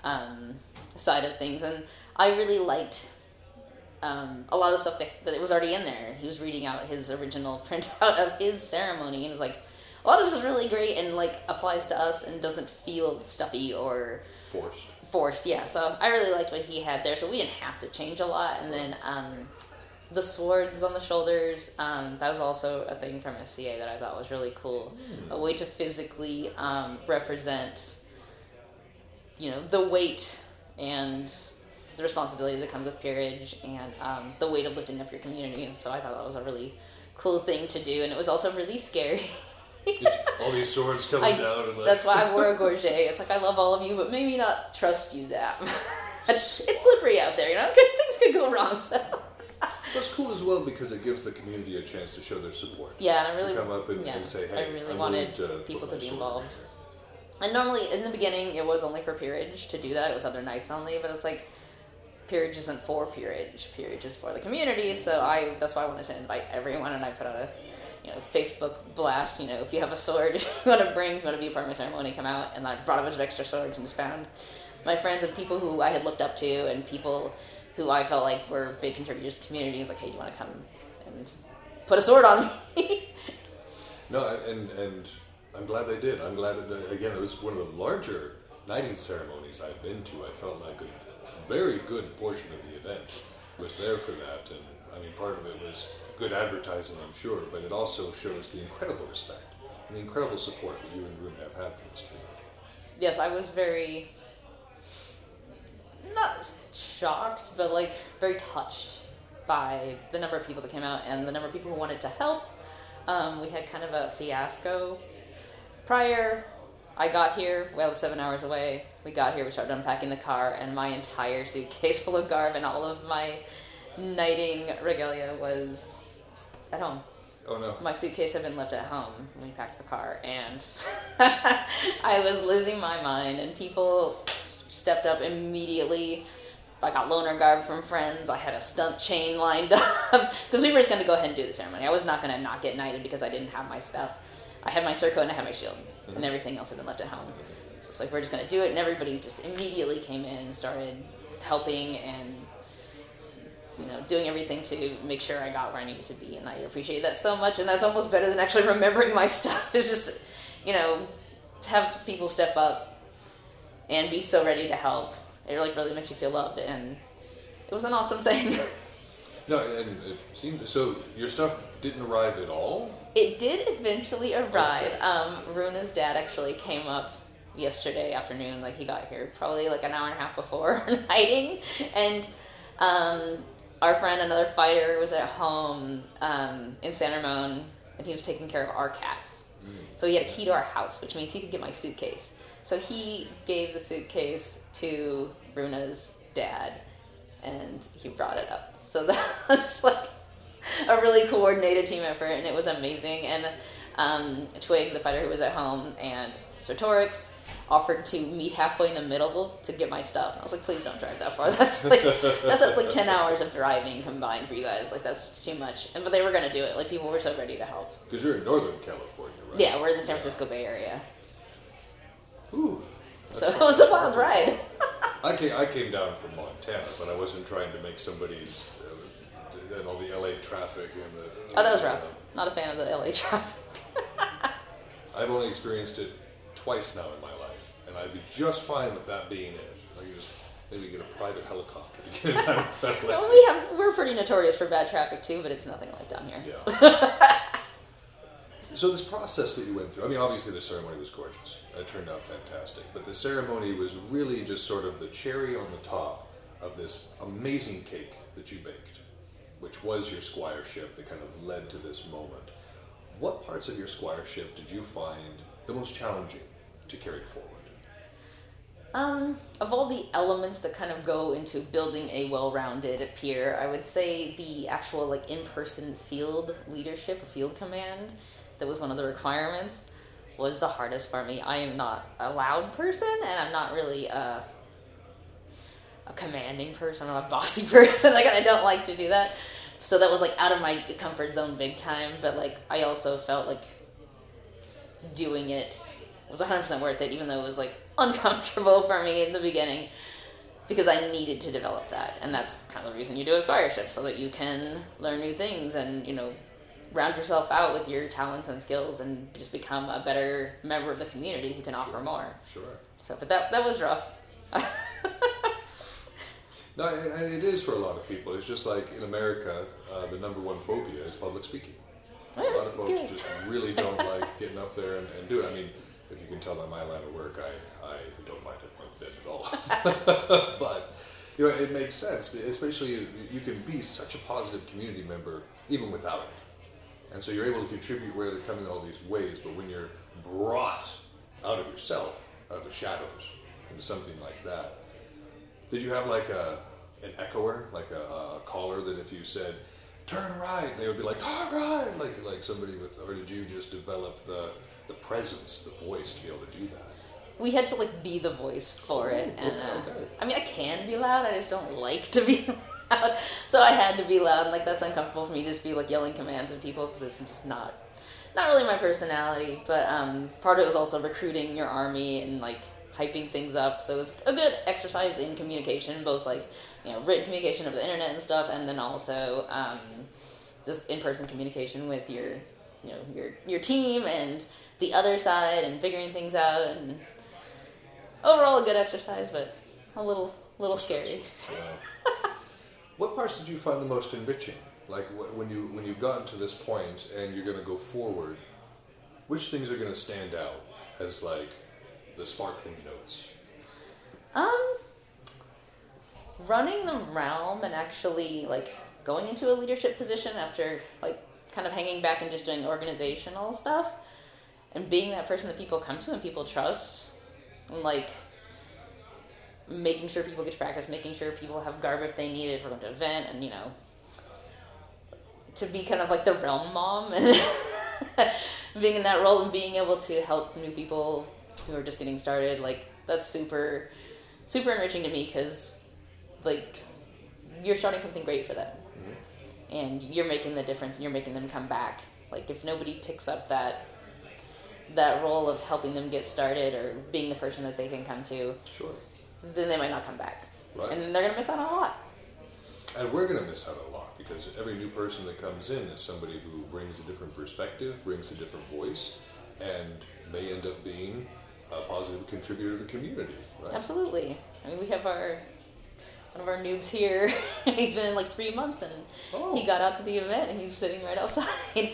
um, side of things, and I really liked um, a lot of the stuff that, that was already in there. He was reading out his original printout of his ceremony, and it was like, a lot of this is really great and like applies to us and doesn't feel stuffy or Forced. forced. Yeah, so I really liked what he had there. So we didn't have to change a lot. And then um, the swords on the shoulders, um, that was also a thing from SCA that I thought was really cool. A way to physically um, represent, you know, the weight and the responsibility that comes with peerage and um, the weight of lifting up your community. And so I thought that was a really cool thing to do. And it was also really scary. All these swords coming I- down and like. That's why I wore a gorget. It's like I love all of you, but maybe not trust you that. much. it's slippery out there, you know. things could go wrong. So That's cool as well because it gives the community a chance to show their support. yeah, and I really to come up and, yeah, and say, I "Hey, really I'm wanted to people to be involved. And normally in the beginning it was only for peerage to do that. It was other knights only, but it's like peerage isn't for peerage. Peerage is for the community. So I that's why I wanted to invite everyone, and I put out a you know Facebook blast. You know, if you have a sword you want to bring, you want to be a part of my ceremony, come out. And I brought a bunch of extra swords and just found my friends and people who I had looked up to, and people who I felt like were big contributors to the community. Was like, hey, do you want to come and put a sword on me? No, and and I'm glad they did. I'm glad that uh, again it was one of the larger knighting ceremonies I've been to. I felt like a very good portion of the event was there for that, and I mean part of it was good advertising, I'm sure, but it also shows the incredible respect and the incredible support that you and Room have had for this community. yes, I was very not shocked, but like very touched by the number of people that came out and the number of people who wanted to help. Um, we had kind of a fiasco prior I got here, well, seven hours away. We got here, we started unpacking the car, and my entire suitcase full of garb and all of my knighting regalia was at home. Oh no. My suitcase had been left at home when we packed the car, and I was losing my mind. And people stepped up immediately. I got loaner garb from friends. I had a stunt chain lined up because we were just going to go ahead and do the ceremony. I was not going to not get knighted because I didn't have my stuff. I had my surcoat and I had my shield, and mm-hmm. everything else had been left at home. So it's like we're just going to do it, and everybody just immediately came in and started helping and you know, doing everything to make sure I got where I needed to be, and I appreciate that so much. And that's almost better than actually remembering my stuff. It's just, you know, to have people step up and be so ready to help. It like really makes you feel loved, and it was an awesome thing. No, and it seemed so. Your stuff didn't arrive at all. It did eventually arrive. Okay. Um, Runa's dad actually came up yesterday afternoon. Like he got here probably like an hour and a half before knighting, and um, our friend, another fighter, was at home um, in San Ramon, and he was taking care of our cats. So he had a key to our house, which means he could get my suitcase. So he gave the suitcase to Runa's dad, and he brought it up. So that was like a really coordinated team effort, and it was amazing. And um, Twig, the fighter who was at home, and Sartorix offered to meet halfway in the middle to get my stuff. And I was like, please don't drive that far. That's like that's like ten hours of driving combined for you guys. Like that's too much. And but they were gonna do it. Like people were so ready to help. Because you're in Northern California, right? Yeah, we're in the San Francisco Bay Area, Ooh. so it was a wild ride. I came, I came down from Montana, but I wasn't trying to make somebody's uh, and all the LA traffic and the. Oh, that was rough. Not a fan of the LA traffic. I've only experienced it twice now in my life, and I'd be just fine with that being it. I could just maybe get a private helicopter to get it out of Well, we have we're pretty notorious for bad traffic too, but it's nothing like down here. Yeah. so this process that you went through, I mean, obviously the ceremony was gorgeous. It turned out fantastic. But the ceremony was really just sort of the cherry on the top of this amazing cake that you baked, which was your squireship that kind of led to this moment. What parts of your squireship did you find the most challenging to carry forward? Um, of all the elements that kind of go into building a well-rounded peer, I would say the actual like in-person field leadership, field command, that was one of the requirements, was the hardest for me. I am not a loud person, and I'm not really a, a commanding person. I'm a bossy person. like I don't like to do that. So that was like out of my comfort zone big time. But like I also felt like doing it was 100% worth it, even though it was like uncomfortable for me in the beginning because I needed to develop that. And that's kind of the reason you do a squireship so that you can learn new things and, you know, round yourself out with your talents and skills and just become a better member of the community who can offer more. Sure. So, but that, that was rough. No, and and it is for a lot of people. It's just like in America, uh, the number one phobia is public speaking. Oh, a lot of folks good. just really don't like getting up there and, and do it. I mean, if you can tell by my line of work, I, I don't mind it one bit at all. but you know, it makes sense, especially you, you can be such a positive community member even without it, and so you're able to contribute where they come in all these ways. But when you're brought out of yourself, out of the shadows, into something like that, did you have like a an echoer, like a, a caller that if you said turn right, they would be like turn right, like like somebody with, or did you just develop the the presence, the voice to be able to do that? we had to like be the voice for it and uh, Okay. i mean i can be loud i just don't like to be loud so i had to be loud and like that's uncomfortable for me to just be like yelling commands at people because it's just not not really my personality. But um part of it was also recruiting your army and like hyping things up. So it was a good exercise in communication both like you know written communication over the internet and stuff and then also um just in-person communication with your you know your your team and the other side and figuring things out. And overall a good exercise but a little little scary What parts did you find the most enriching? Like wh- when you when you've gotten to this point and you're going to go forward, which things are going to stand out as like the sparkling notes? um running the realm and actually like going into a leadership position after like kind of hanging back and just doing organizational stuff and being that person that people come to and people trust, and like making sure people get to practice, making sure people have garb if they need it for going to an event, and you know, to be kind of like the realm mom and being in that role and being able to help new people who are just getting started, like that's super, super enriching to me because like you're starting something great for them. Mm-hmm. And you're making the difference and you're making them come back. Like if nobody picks up that that role of helping them get started or being the person that they can come to Sure. Then they might not come back Right. and they're gonna miss out on a lot And we're going to miss out a lot because every new person that comes in is somebody who brings a different perspective, brings a different voice, and may end up being a positive contributor to the community. Right? absolutely i mean we have our one of our noobs here he's been in like three months and Oh. he got out to the event and he's sitting right outside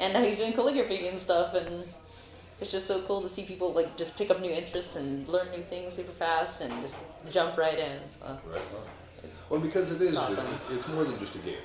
and now he's doing calligraphy and stuff and it's just so cool to see people like just pick up new interests and learn new things super fast and just jump right in so. Right. Well, because it is, Awesome. it's, it's more than just a game.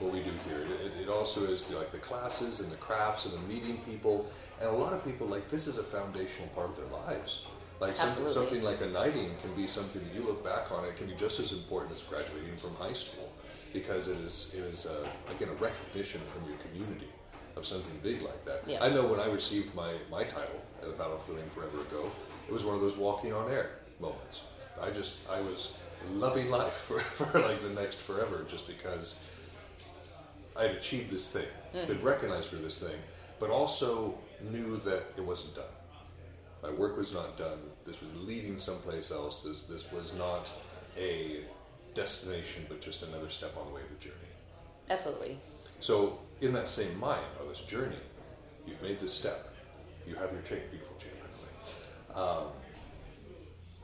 What we do here, it, it also is the, like the classes and the crafts and the meeting people, and a lot of people like this is a foundational part of their lives. Like something, something like a knighting can be something that you look back on. It can be just as important as graduating from high school, because it is it is uh, again a recognition from your community of something big like that. Yeah. I know when I received my my title at a Battle for the Ring forever ago, it was one of those walking on air moments. I just I was loving life for, for like the next forever just because I'd achieved this thing, mm-hmm. been recognized for this thing, but also knew that it wasn't done. My work was not done. This was leading someplace else. This this was not a destination, but just another step on the way of the journey. absolutely So, in that same mind, on this journey, you've made this step. You have your chain, beautiful chain, by the way. Um,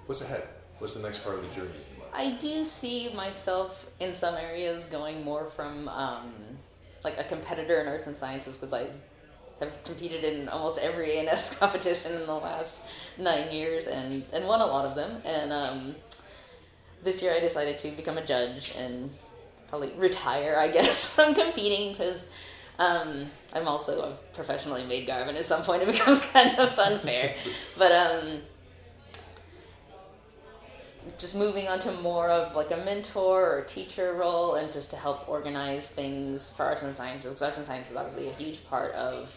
what's ahead? What's the next part of the journey? I do see myself in some areas going more from um, like a competitor in arts and sciences because I have competed in almost every ANS competition in the last nine years and, and won a lot of them. And um, this year I decided to become a judge and probably retire, I guess, from competing because um, I'm also a professionally made garb, and at some point it becomes kind of unfair. but um, just moving on to more of like a mentor or teacher role and just to help organize things for arts and sciences because arts and sciences is obviously a huge part of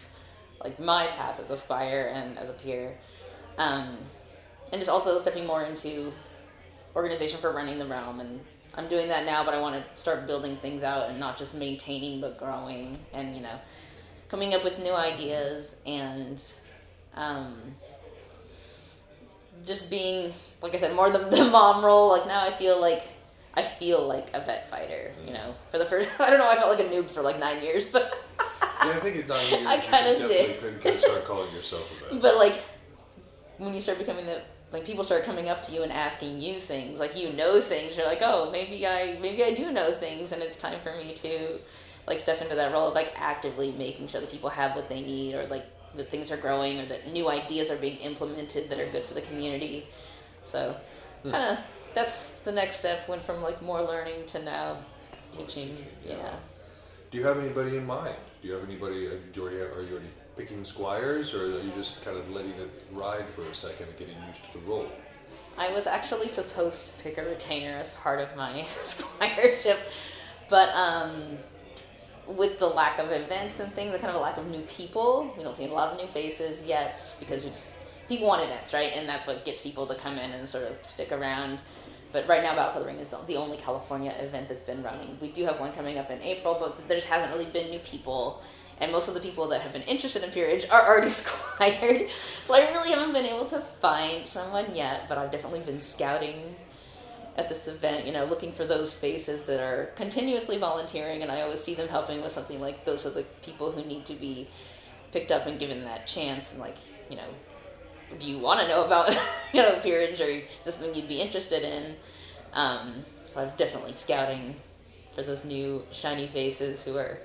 like my path as a squire and as a peer um, and just also stepping more into organization for running the realm and i'm doing that now but i want to start building things out and not just maintaining but growing and you know coming up with new ideas and um, just being like I said, more the, the mom role. Like now, I feel like I feel like a vet fighter. You know, for the first I don't know, I felt like a noob for like nine years, but Yeah, I think it not only I kinda definitely did. Could, could start calling yourself a vet. but like when you start becoming the like people start coming up to you and asking you things like you know things you're like oh maybe i maybe i do know things and it's time for me to like step into that role of like actively making sure that people have what they need or like that things are growing or that new ideas are being implemented that are good for the community so kind of that's the next step went from like more learning to now teaching yeah. yeah Do you have anybody in mind? Do you have anybody? Uh, do you already, are you already picking squires, or are you just kind of letting it ride for a second getting used to the role? I was actually supposed to pick a retainer as part of my squireship, but um, with the lack of events and things, the kind of a lack of new people, we don't see a lot of new faces yet because we just people want events, right? And that's what gets people to come in and sort of stick around. But right now, Battle for the Ring is the only California event that's been running. We do have one coming up in April, but there just hasn't really been new people. And most of the people that have been interested in peerage are already squired. So I really haven't been able to find someone yet, but I've definitely been scouting at this event, you know, looking for those faces that are continuously volunteering, and I always see them helping with something like those are the people who need to be picked up and given that chance. And like, you know, do you want to know about you know peerage, or is this something you'd be interested in? Um, so I'm definitely scouting for those new shiny faces who are,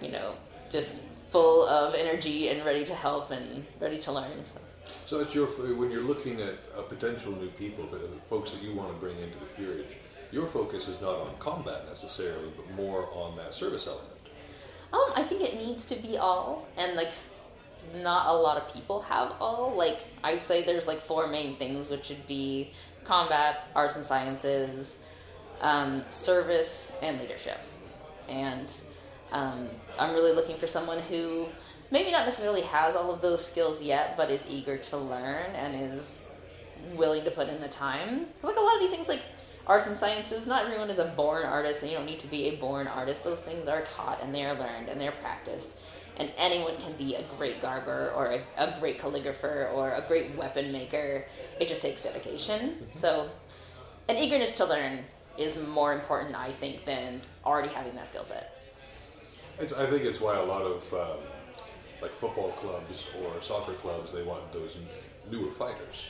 you know, just full of energy and ready to help and ready to learn. So. So it's your when you're looking at uh, potential new people, but uh, folks that you want to bring into the peerage. Your focus is not on combat necessarily, but more on that service element. Um, I think it needs to be all, and like not a lot of people have all. Like I'd say there's like four main things, which would be combat, arts and sciences, um, service, and leadership. And um, I'm really looking for someone who maybe not necessarily has all of those skills yet, but is eager to learn and is willing to put in the time. like a lot of these things, like arts and sciences, not everyone is a born artist, and you don't need to be a born artist. Those things are taught and they are learned and they're practiced. And anyone can be a great garber or a, a great calligrapher or a great weapon maker. It just takes dedication. So, an eagerness to learn is more important, I think, than already having that skill set. It's, I think it's why a lot of um, like football clubs or soccer clubs they want those newer fighters,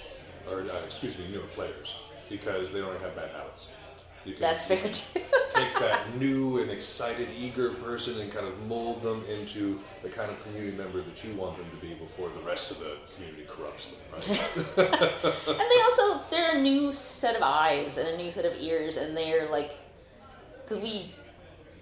or uh, excuse me, newer players because they don't have bad habits. You can That's fair too. take that new and excited, eager person and kind of mold them into the kind of community member that you want them to be before the rest of the community corrupts them. Right? and they also they're a new set of eyes and a new set of ears and they're like because we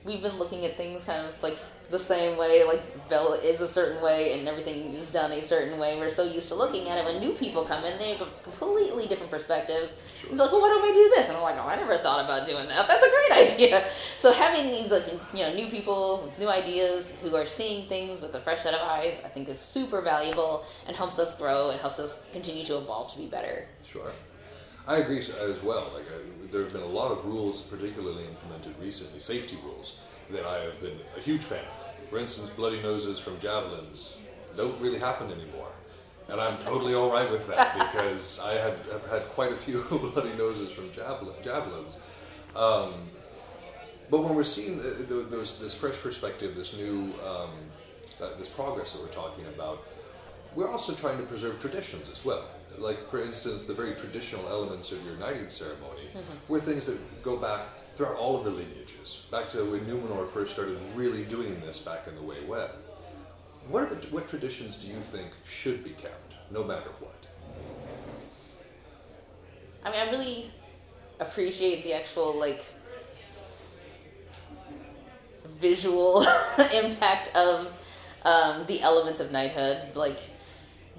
we've been looking at things kind of like the same way like bella is a certain way and everything is done a certain way. We're so used to looking at it when new people come in they have a completely different perspective. Sure. they're like well why don't we do this? And i'm like oh i never thought about doing that. That's a great idea. So having these like you know new people with new ideas who are seeing things with a fresh set of eyes i think is super valuable and helps us grow and helps us continue to evolve to be better. Sure. I agree as well. Like, I, there have been a lot of rules, particularly implemented recently, safety rules, that I have been a huge fan of. For instance, bloody noses from javelins don't really happen anymore. And I'm totally all right with that because I had, have had quite a few bloody noses from javelin, javelins. Um, but when we're seeing uh, th- those, this fresh perspective, this new, um, that, this progress that we're talking about, we're also trying to preserve traditions as well. Like, for instance, the very traditional elements of your knighting ceremony were things that go back throughout all of the lineages, back to when Numenor first started really doing this back in the Way Web. What, are the, what traditions do you think should be kept, no matter what? I mean, I really appreciate the actual like visual impact of um, the elements of knighthood, like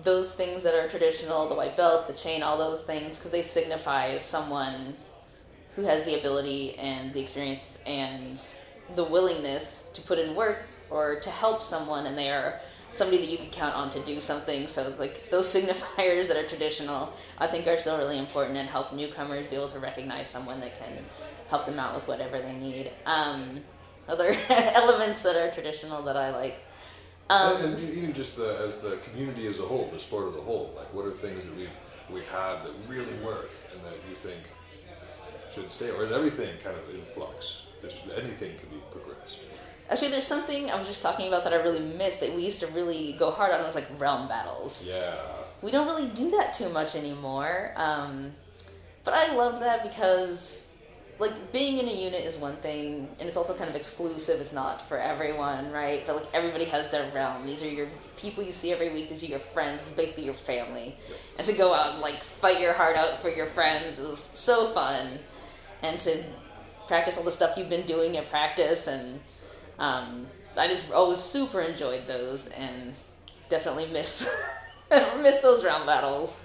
those things that are traditional, the white belt, the chain, all those things, because they signify someone who has the ability and the experience and the willingness to put in work or to help someone, and they are somebody that you can count on to do something. So, like those signifiers that are traditional, I think are still really important and help newcomers be able to recognize someone that can help them out with whatever they need. Um, other elements that are traditional that I like. Um, and, and even just the, as the community as a whole, the sport as a whole, like what are things that we've we've had that really work and that you think should stay, or is everything kind of in flux? Just anything can be progressed. Actually, there's something I was just talking about that I really missed that we used to really go hard on. It was like realm battles. Yeah. We don't really do that too much anymore. Um, but I love that because, like, being in a unit is one thing, and it's also kind of exclusive. It's not for everyone, right? But like, everybody has their realm. These are your people you see every week. These are your friends. It's basically your family. And to go out and like fight your heart out for your friends is so fun, and to practice all the stuff you've been doing at practice and um, I just always super enjoyed those and definitely miss miss those realm battles.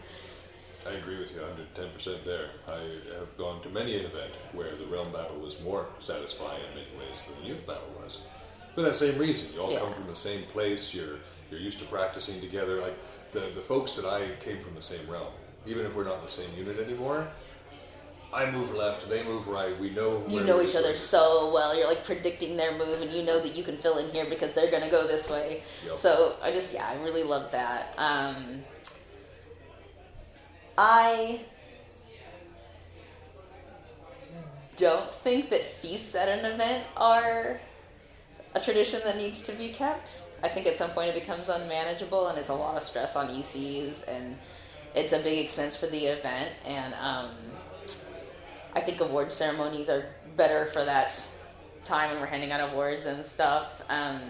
I agree with you 110% there. I have gone to many an event where the realm battle was more satisfying in many ways than the unit battle was. For that same reason, you all Yeah. come from the same place. You're you're used to practicing together. Like the the folks that I came from the same realm, even if we're not the same unit anymore. I move left, they move right. We know You know each other so well. You're like predicting their move, and you know that you can fill in here because they're gonna go this way. Yep. So I just yeah, I really love that. Um, I don't think that feasts at an event are a tradition that needs to be kept. I think at some point it becomes unmanageable and it's a lot of stress on ECs and it's a big expense for the event. And um, I think award ceremonies are better for that time when we're handing out awards and stuff. Um,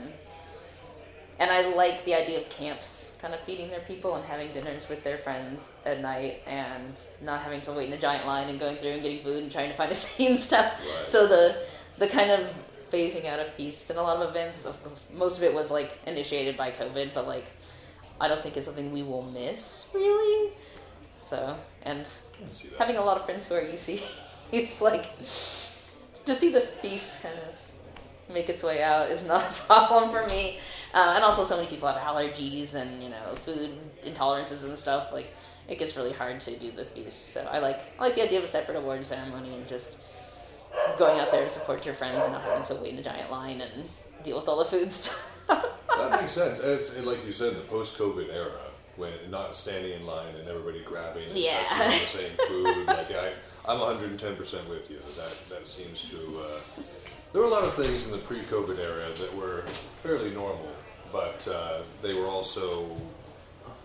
and I like the idea of camps kind of feeding their people and having dinners with their friends at night and not having to wait in a giant line and going through and getting food and trying to find a seat and stuff. Right. So the the kind of phasing out of feasts and a lot of events, most of it was like initiated by COVID, but like I don't think it's something we will miss really. So and I see that. having a lot of friends who are EC, it's like to see the feast kind of make its way out is not a problem for me. Uh, and also, so many people have allergies and you know food intolerances and stuff. Like it gets really hard to do the feast. So I like I like the idea of a separate award ceremony and just going out there to support your friends and not having to wait in a giant line and deal with all the food stuff. That makes sense. And it's like you said, the post-COVID era, when not standing in line and everybody grabbing and Yeah. touching the same food. like I, I'm 110 percent with you. That that seems to. Uh, there were a lot of things in the pre-COVID era that were fairly normal, but uh, they were also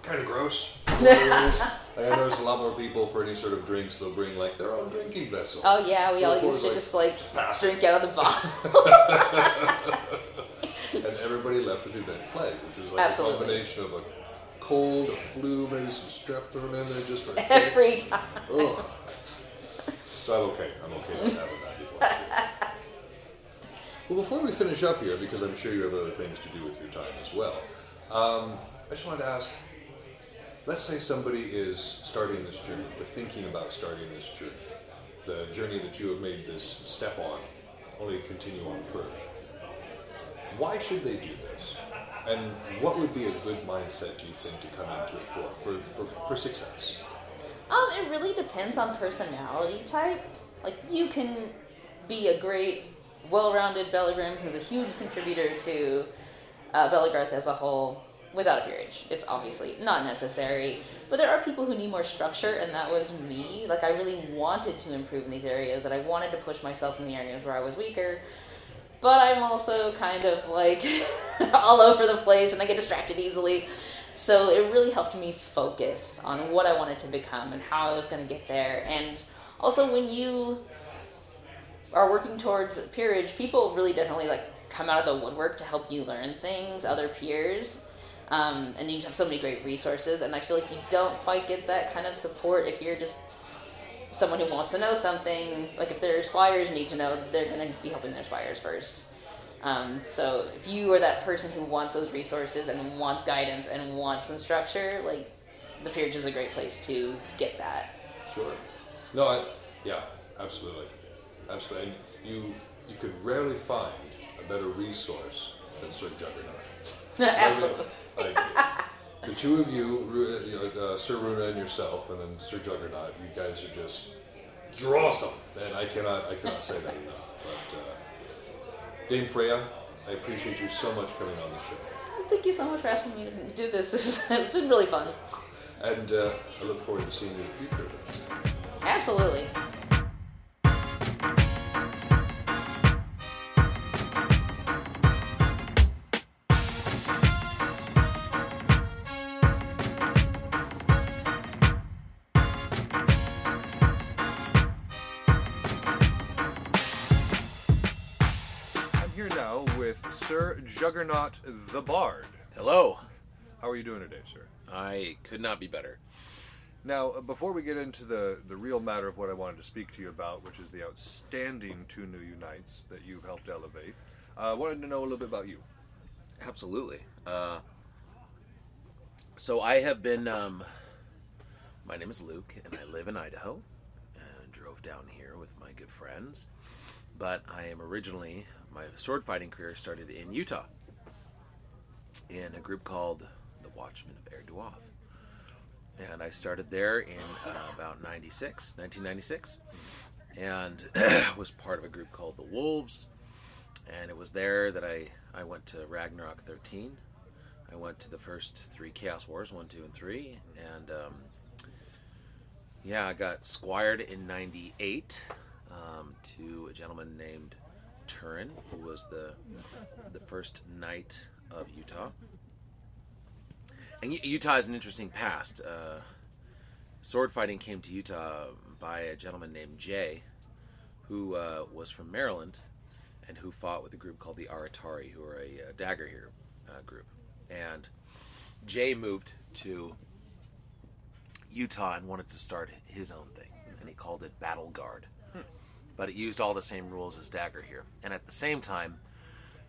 kind of gross. like I noticed a lot more people for any sort of drinks they'll bring like their own drinking vessel. oh yeah, we all Before used to it's just like pass it. drink out of the bottle. and everybody left with event plague, which was like Absolutely. a combination of a cold, a flu, maybe some strep thrown in there just for Every kicks. time. Ugh. So I'm okay. I'm okay with having that before. Well, before we finish up here, because I'm sure you have other things to do with your time as well, um, I just wanted to ask. Let's say somebody is starting this journey, or thinking about starting this journey, the journey that you have made this step on, only to continue on further. Why should they do this? And what would be a good mindset, do you think, to come into it for, for, for, for success? Um, it really depends on personality type. Like you can be a great, well-rounded Bellegrim who's a huge contributor to uh, as a whole without a peerage. It's obviously not necessary, but there are people who need more structure, and that was me. Like I really wanted to improve in these areas, and I wanted to push myself in the areas where I was weaker. But I'm also kind of like all over the place, and I get distracted easily. So it really helped me focus on what I wanted to become and how I was going to get there. And also, when you are working towards peerage, people really definitely like come out of the woodwork to help you learn things, other peers. Um, and you have so many great resources, and I feel like you don't quite get that kind of support if you're just someone who wants to know something. Like if their squires need to know, they're going to be helping their squires first. Um, so if you are that person who wants those resources and wants guidance and wants some structure, like the peerage is a great place to get that. Sure. No, I, yeah, absolutely, absolutely. And you you could rarely find a better resource than Sir Juggernaut. Absolutely. Like, the two of you, you know, uh, Sir Runa and yourself, and then Sir Juggernaut, you guys are just awesome. And I cannot I cannot say that enough. But uh, Dame Freya, I appreciate you so much coming on the show, Thank you so much for asking me to do this. This is, it's been really fun. and uh, I look forward to seeing you in the future. Absolutely. Juggernaut the Bard. Hello. How are you doing today, sir? I could not be better. Now, uh, before we get into the, the real matter of what I wanted to speak to you about, which is the outstanding two new unites that you've helped elevate, uh, I wanted to know a little bit about you. Absolutely. Uh, so I have been. Um, my name is Luke, and I live in Idaho. And drove down here with my good friends, but I am originally my sword fighting career started in Utah, in a group called the Watchmen of Duoth. And I started there in uh, about 96, 1996, and was part of a group called the Wolves. and it was there that I I went to Ragnarok 13. I went to the first three Chaos Wars, one, two, and three, and um, yeah, I got squired in '98 um, to a gentleman named Turin, who was the the first knight of Utah. And Utah has an interesting past. Uh, sword fighting came to Utah by a gentleman named Jay, who uh, was from Maryland and who fought with a group called the Aratari, who are a uh, Dagorhir uh, group. And Jay moved to Utah and wanted to start his own thing, and he called it Battle Guard. But it used all the same rules as Dagorhir. And at the same time,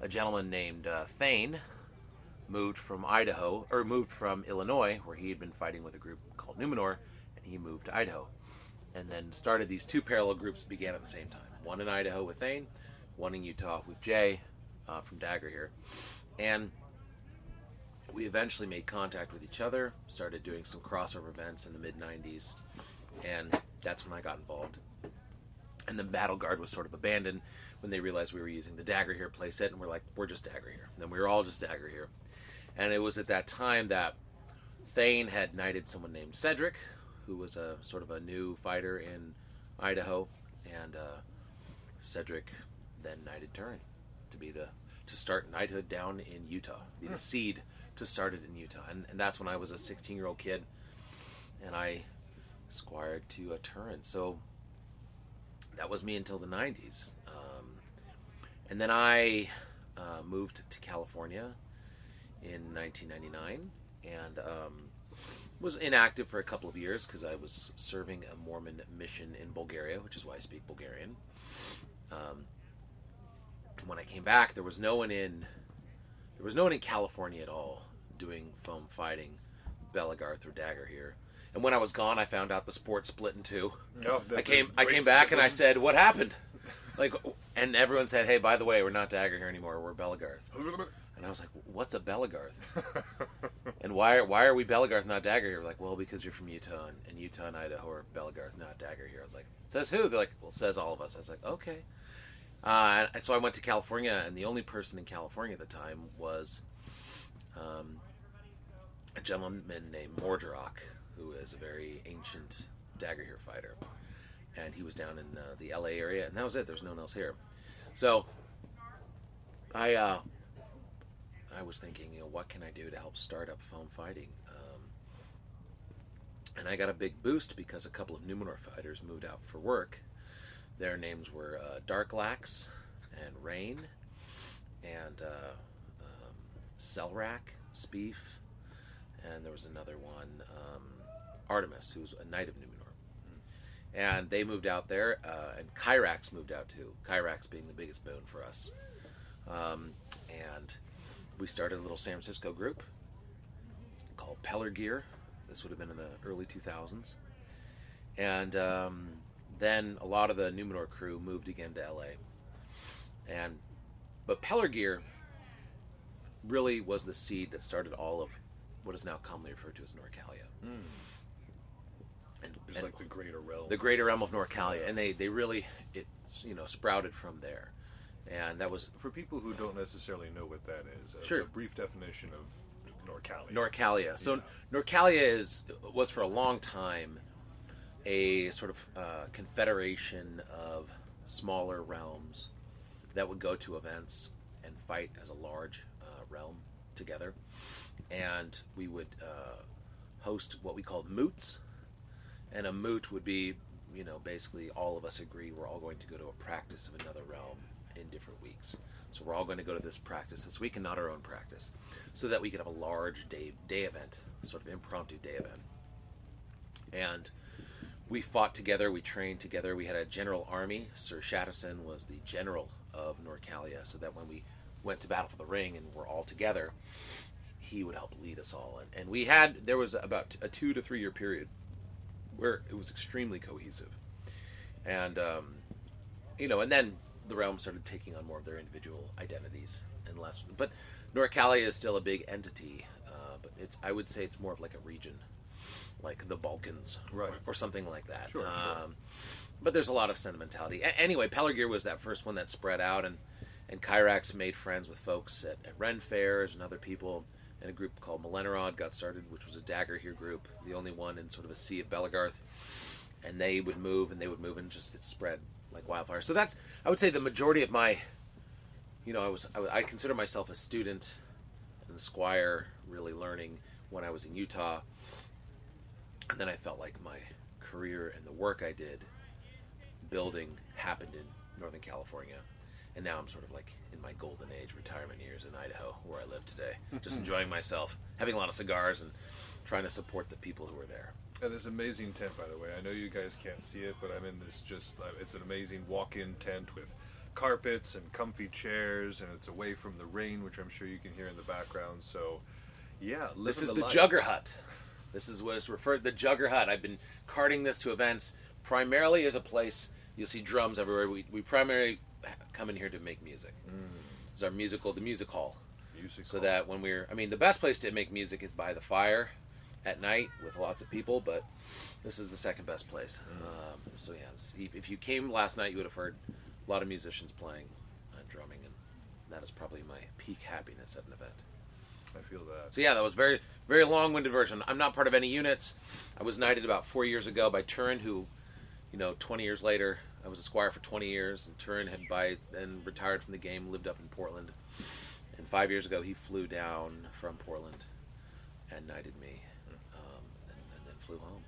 a gentleman named uh, Thane moved from Idaho, or moved from Illinois, where he had been fighting with a group called Numenor, and he moved to Idaho. And then started these two parallel groups began at the same time. One in Idaho with Thane, one in Utah with Jay uh, from Dagorhir. And we eventually made contact with each other, started doing some crossover events in the mid 90s, and that's when I got involved. And the Battle Guard was sort of abandoned when they realized we were using the Dagorhir playset, and we're like, we're just Dagorhir. And then we were all just Dagorhir. And it was at that time that Thane had knighted someone named Cedric, who was a sort of a new fighter in Idaho, and uh, Cedric then knighted Turin to be the to start knighthood down in Utah, be the seed to start it in Utah, and, and that's when I was a 16 year old kid, and I squired to a Turin. So that was me until the 90s, um, and then I uh, moved to California in 1999, and um, was inactive for a couple of years because I was serving a Mormon mission in Bulgaria, which is why I speak Bulgarian. Um, when I came back, there was no one in there was no one in California at all doing foam fighting, Belegarth or Dagorhir. And when I was gone, I found out the sport split in two. No, I came I came back and I said, "What happened?" Like, and everyone said, "Hey, by the way, we're not Dagorhir anymore. We're Belegarth." And I was like, "What's a Belegarth?" and why are why are we Belegarth, not Dagorhir? We're like, well, because you're from Utah, and, and Utah and Idaho are Belegarth, not Dagorhir. I was like, says who? They're like, well, says all of us. I was like, okay. Uh, so I went to California, and the only person in California at the time was um, a gentleman named Mordrock, who is a very ancient Dagorhir fighter, and he was down in uh, the LA area, and that was it. There's no one else here. So I uh, I was thinking, you know, what can I do to help start up foam fighting? Um, and I got a big boost because a couple of Numenor fighters moved out for work. Their names were uh, Darklax and Rain, and uh, um, Selrak, Spief, and there was another one, um, Artemis, who was a knight of Numenor. And they moved out there, uh, and Kyrax moved out too. Kyrax being the biggest boon for us. Um, and we started a little San Francisco group called Pelargir. This would have been in the early 2000s. And um, then a lot of the Numenor crew moved again to LA. And but Pelargir really was the seed that started all of what is now commonly referred to as Norcalia. And, Just and like the greater realm. the greater realm of Norcalia, and they they really it you know sprouted from there, and that was For people who don't necessarily know what that is, a, Sure. a brief definition of Norcalia. Norcalia. So Norcalia is was for a long time a sort of uh, confederation of smaller realms that would go to events and fight as a large uh, realm together, and we would uh, host what we called moots, and a moot would be you know basically all of us agree we're all going to go to a practice of another realm in different weeks. So we're all going to go to this practice this week and not our own practice, so that we could have a large day day event, sort of impromptu day event. And we fought together, we trained together. We had a general army. Sir Shatterson was the general of Norcalia, so that when we went to battle for the ring and we're all together, he would help lead us all. And, and we had there was about a two to three year period where it was extremely cohesive, and um, you know, and then the realm started taking on more of their individual identities and less. But Norcalia is still a big entity, uh, but it's I would say it's more of like a region, like the Balkans, Right. or, or something like that. Sure, sure. um, But there's a lot of sentimentality. A- anyway, Pelargir was that first one that spread out, and and Kyrax made friends with folks at, at Ren fairs and other people. And a group called Melenorod got started, which was a Dagorhir group, the only one in sort of a sea of Belegarth and they would move and they would move and just it spread like wildfire. So that's I would say the majority of my, you know, I was I, I consider myself a student and a squire, really learning when I was in Utah, and then I felt like my career and the work I did building happened in Northern California. And now I'm sort of like in my golden age retirement years in Idaho, where I live today, just enjoying myself, having a lot of cigars, and trying to support the people who are there. And this amazing tent, by the way. I know you guys can't see it, but I'm in this just, uh, it's an amazing walk in tent with carpets and comfy chairs, and it's away from the rain, which I'm sure you can hear in the background. So, yeah, This is the life. Jugger Hut. This is what is referred the Jugger Hut. I've been carting this to events primarily as a place. You'll see drums everywhere. We, we primarily come in here to make music. It's our musical, the music hall. Music so hall. that when we're, I mean, the best place to make music is by the fire at night with lots of people, but this is the second best place. Um, so yeah, if if you came last night, you would have heard a lot of musicians playing, uh, drumming, and that is probably my peak happiness at an event. I feel that. So yeah, that was very very long winded version. I'm not part of any units. I was knighted about four years ago by Turin, who, you know, 20 years later, I was a squire for 20 years, and Turin had by then retired from the game, lived up in Portland, and five years ago he flew down from Portland and knighted me, um, and, and then flew home.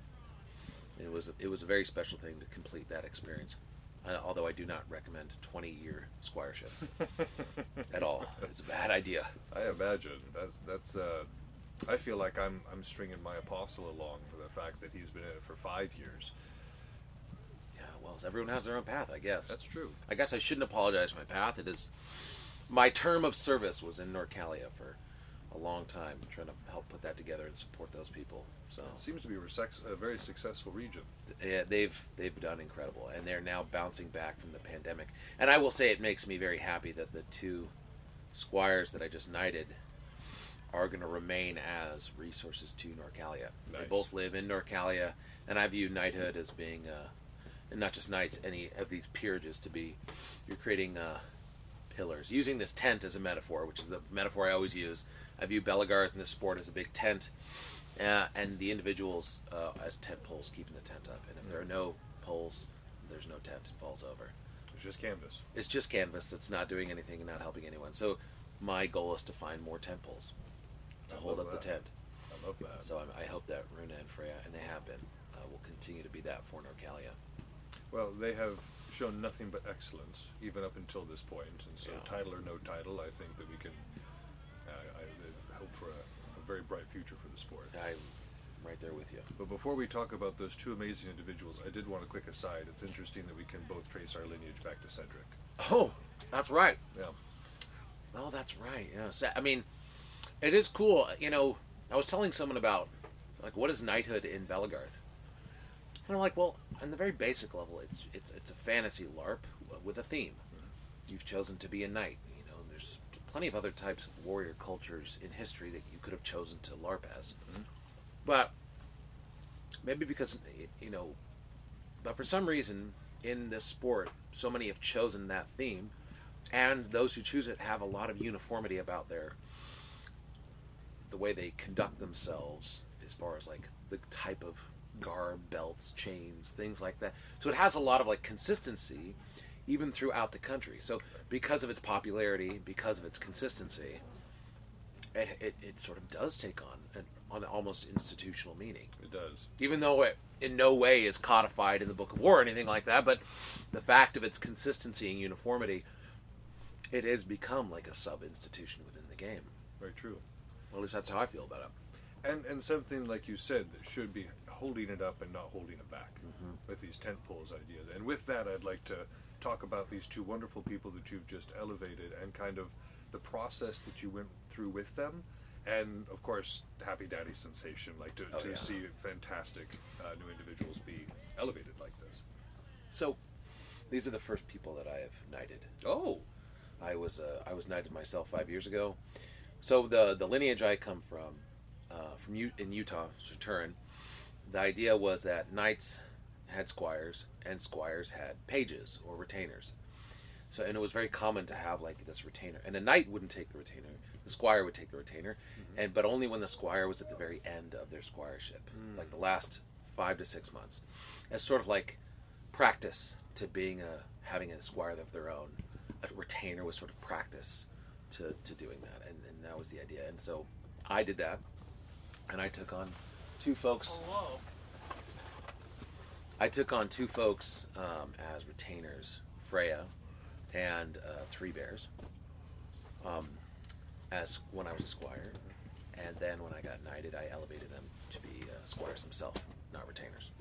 It was it was a very special thing to complete that experience. Uh, although I do not recommend 20 year squireships at all. It's a bad idea. I imagine that's that's. Uh, I feel like I'm I'm stringing my apostle along for the fact that he's been in it for five years. Well, everyone has their own path, I guess. That's true. I guess I shouldn't apologize for my path. It is my term of service was in Norcalia for a long time, trying to help put that together and support those people. So It seems to be a, a very successful region. yeah, they've they've done incredible, and they're now bouncing back from the pandemic. And I will say, it makes me very happy that the two squires that I just knighted are going to remain as resources to Norcalia. They both live in Norcalia, and I view knighthood as being, uh, and not just knights, any of these peerages to be, you're creating uh, pillars. Using this tent as a metaphor, which is the metaphor I always use. I view Belegarth in this sport as a big tent, uh, and the individuals uh, as tent poles keeping the tent up. And if there are no poles, there's no tent. It falls over. It's just canvas. It's just canvas that's not doing anything and not helping anyone. So my goal is to find more tent poles to I hold up the tent. I love that. So I'm, I hope that Runa and Freya, and they have been, uh, will continue to be that for Norcalia. Well, they have shown nothing but excellence even up until this point. point, and so Yeah. title or no title, I think that we can uh, I, I hope for a, a very bright future for the sport. I'm right there with you. But before we talk about those two amazing individuals, I did want a quick aside. It's interesting that we can both trace our lineage back to Cedric. Oh, that's right. Yeah. Oh, that's right. Yeah. I mean, it is cool. You know, I was telling someone about like what is knighthood in Belegarth, and I'm like, well, on the very basic level, it's it's it's a fantasy LARP with a theme. You've chosen to be a knight. You know, there's plenty of other types of warrior cultures in history that you could have chosen to LARP as, but maybe because you know, but for some reason in this sport, so many have chosen that theme and those who choose it have a lot of uniformity about their the way they conduct themselves as far as like the type of garb belts chains things like that so it has a lot of like consistency even throughout the country so because of its popularity because of its consistency it, it, it sort of does take on an, on an almost institutional meaning It does. even though it in no way is codified in the Book of War or anything like that, but the fact of its consistency and uniformity, it has become like a sub institution within the game. Very true. Well, at least that's how I feel about it. And and something like you said that should be holding it up and not holding it back with these tent poles ideas. And with that, I'd like to talk about these two wonderful people that you've just elevated and kind of the process that you went through with them. And of course, Happy Daddy sensation, like to, Oh, to yeah. see fantastic uh, new individuals be elevated like this. So, these are the first people that I have knighted. Oh, I was uh, I was knighted myself five years ago. So the the lineage I come from, uh, from U- in Utah, Turin, the idea was that knights had squires and squires had pages or retainers. So and it was very common to have like this retainer, and the knight wouldn't take the retainer. The squire would take the retainer, mm-hmm. and but only when the squire was at the very end of their squireship, mm. like the last five to six months, as sort of like practice to being a having a squire of their own. A retainer was sort of practice to, to doing that, and, and that was the idea. And so I did that, and I took on two folks. Hello. I took on two folks um, as retainers, Freya and uh, Three Bears, um, as when I was a squire, and then when I got knighted, I elevated them to be uh, squires themselves, not retainers.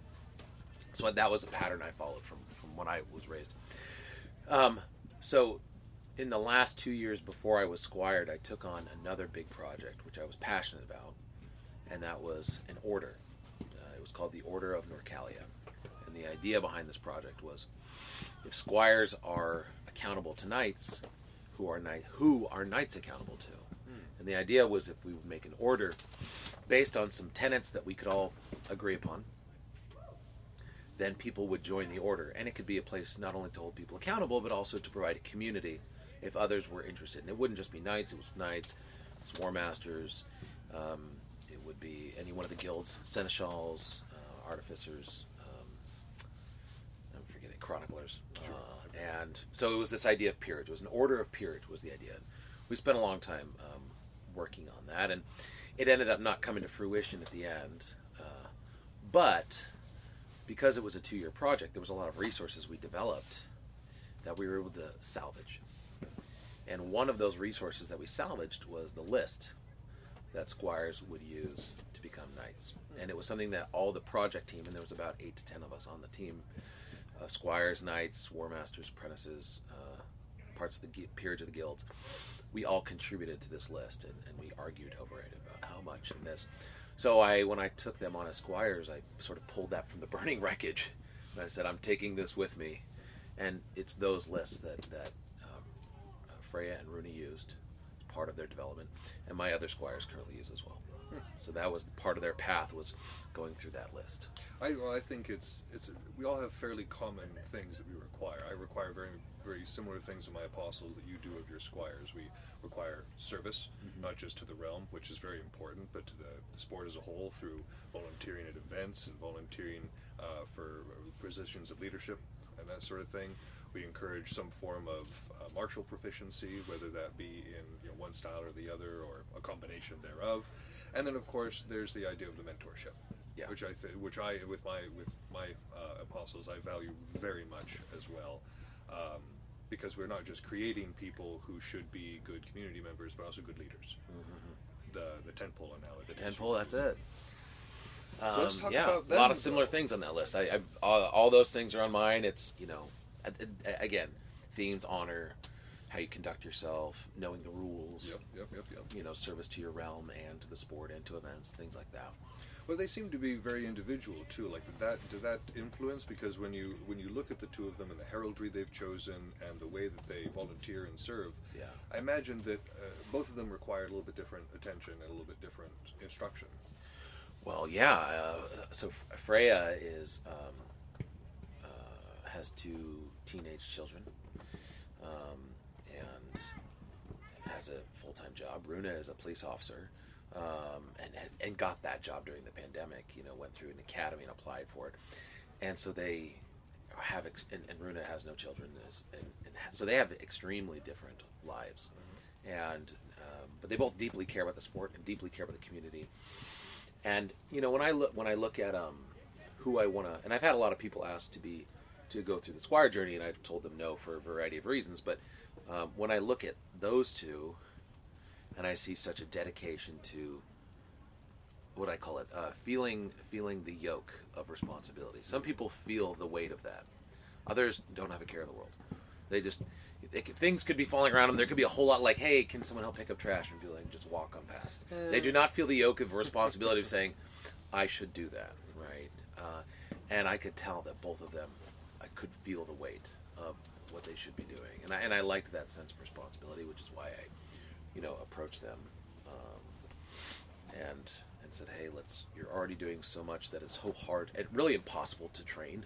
So that was a pattern I followed from, from when I was raised. Um, So, in the last two years before I was squired, I took on another big project, which I was passionate about, and that was an order. Uh, it was called the Order of Norcalia. And the idea behind this project was if squires are accountable to knights, who are knight, who are knights accountable to? And the idea was if we would make an order based on some tenets that we could all agree upon, then people would join the order. And it could be a place not only to hold people accountable, but also to provide a community if others were interested. And it wouldn't just be knights, it was knights, it was war masters, um, would be any one of the guilds, seneschals, uh, artificers, um, I'm forgetting, chroniclers. Uh, and so it was this idea of peerage. It was an order of peerage was the idea. We spent a long time um, working on that, and it ended up not coming to fruition at the end. Uh, but because it was a two-year project, there was a lot of resources we developed that we were able to salvage. And one of those resources that we salvaged was the list that squires would use to become knights. And it was something that all the project team, and there was about eight to ten of us on the team, uh, squires, knights, war masters, apprentices, uh, parts of the peerage of the guilds, we all contributed to this list, and, and we argued over it about how much and this. So I, when I took them on as squires, I sort of pulled that from the burning wreckage, and I said, "I'm taking this with me," and it's those lists that that um, uh, Freya and Runa used part of their development, and my other squires currently use as well. So that was part of their path was going through that list. I, well, I think it's it's we all have fairly common things that we require. I require very very similar things of my apostles that you do of your squires. We require service, not just to the realm, which is very important, but to the, the sport as a whole through volunteering at events and volunteering uh, for positions of leadership and that sort of thing. We encourage some form of uh, martial proficiency, whether that be in you know, one style or the other, or a combination thereof. And then, of course, there's the idea of the mentorship, Yeah. which I th- which I with my with my uh, apostles I value very much as well, um, because we're not just creating people who should be good community members, but also good leaders. The the tent pole analogy. The ten pole, that's it. Um, let's talk yeah, about a lot of similar though. things on that list. I, I all, all those things are on mine. It's you know, a- a- again, themes, honor, how you conduct yourself, knowing the rules. Yep, yep, yep, yep. You know, service to your realm and to the sport and to events, things like that. Well, they seem to be very individual too. Like did that did that influence? Because when you when you look at the two of them and the heraldry they've chosen and the way that they volunteer and serve, Yeah. I imagine that uh, both of them require a little bit different attention and a little bit different instruction. Well, yeah. Uh, so Freya is um, has two teenage children, um, and has a full time job. Runa is a police officer, um, and and- got that job during the pandemic. You know, went through an academy and applied for it, and so they have ex- and, and Runa has no children, and, and ha- so they have extremely different lives, and um, but they both deeply care about the sport and deeply care about the community. And you know, when I look when I look at um, who I want to, and I've had a lot of people ask to be to go through the Squire journey, and I've told them no for a variety of reasons. But um, when I look at those two, and I see such a dedication to what I call it, uh, feeling feeling the yoke of responsibility. Some people feel the weight of that. Others don't have a care in the world. They just they could, things could be falling around them. There could be a whole lot like, "Hey, can someone help pick up trash?" And be like, "Just walk on past." They do not feel the yoke of responsibility of saying, "I should do that." Right? Uh, and I could tell that both of them, could feel the weight of what they should be doing, and I and I liked that sense of responsibility, which is why I, you know, approached them, um, and and said, "Hey, let's. You're already doing so much that is so hard and really impossible to train.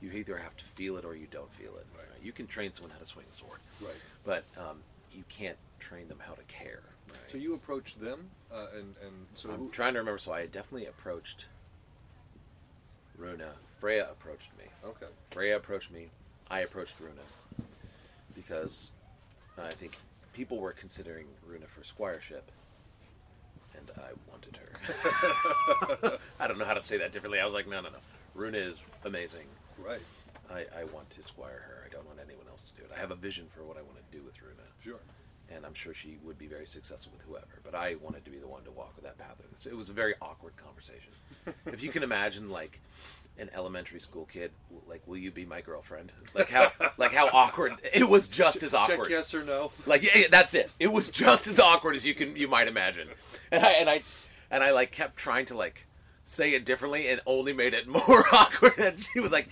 You either have to feel it or you don't feel it. Right. You can train someone how to swing a sword, Right. but um, you can't train them how to care. Right? So you approached them, uh, and and so I'm who- trying to remember. So I definitely approached Runa. Freya approached me. okay. Freya approached me. I approached Runa because uh, I think people were considering Runa for squireship, and I wanted her. I don't know how to say that differently. I was like, no, no, no. Runa is amazing. Right. I, I want to squire her. I don't want anyone else to do it. I have a vision for what I want to do with Runa, Sure. And I'm sure she would be very successful with whoever. But I wanted to be the one to walk with that path. It was a very awkward conversation. if you can imagine, like an elementary school kid, like, will you be my girlfriend? Like how, like how awkward. It was just as awkward. Check yes or no. Like yeah, yeah, that's it. It was just as awkward as you can you might imagine. And I and I and I like kept trying to like say it differently and only made it more awkward. And she was like,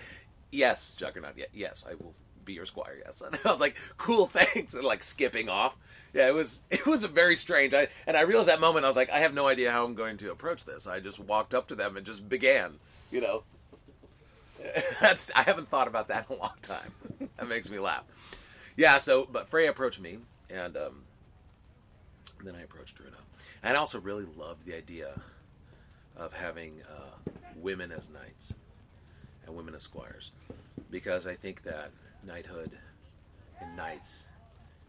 "Yes, Juggernaut. Yeah, yes, I will be your squire. Yes." And I was like, "Cool, thanks." And like skipping off. Yeah, it was it was a very strange. I and I realized that moment I was like, I have no idea how I'm going to approach this. I just walked up to them and just began. You know, that's I haven't thought about that in a long time. That makes me laugh. Yeah. So, but Freya approached me, and um, then I approached Runa, and I also really loved the idea of having uh, women as knights and women as squires, because I think that knighthood and knights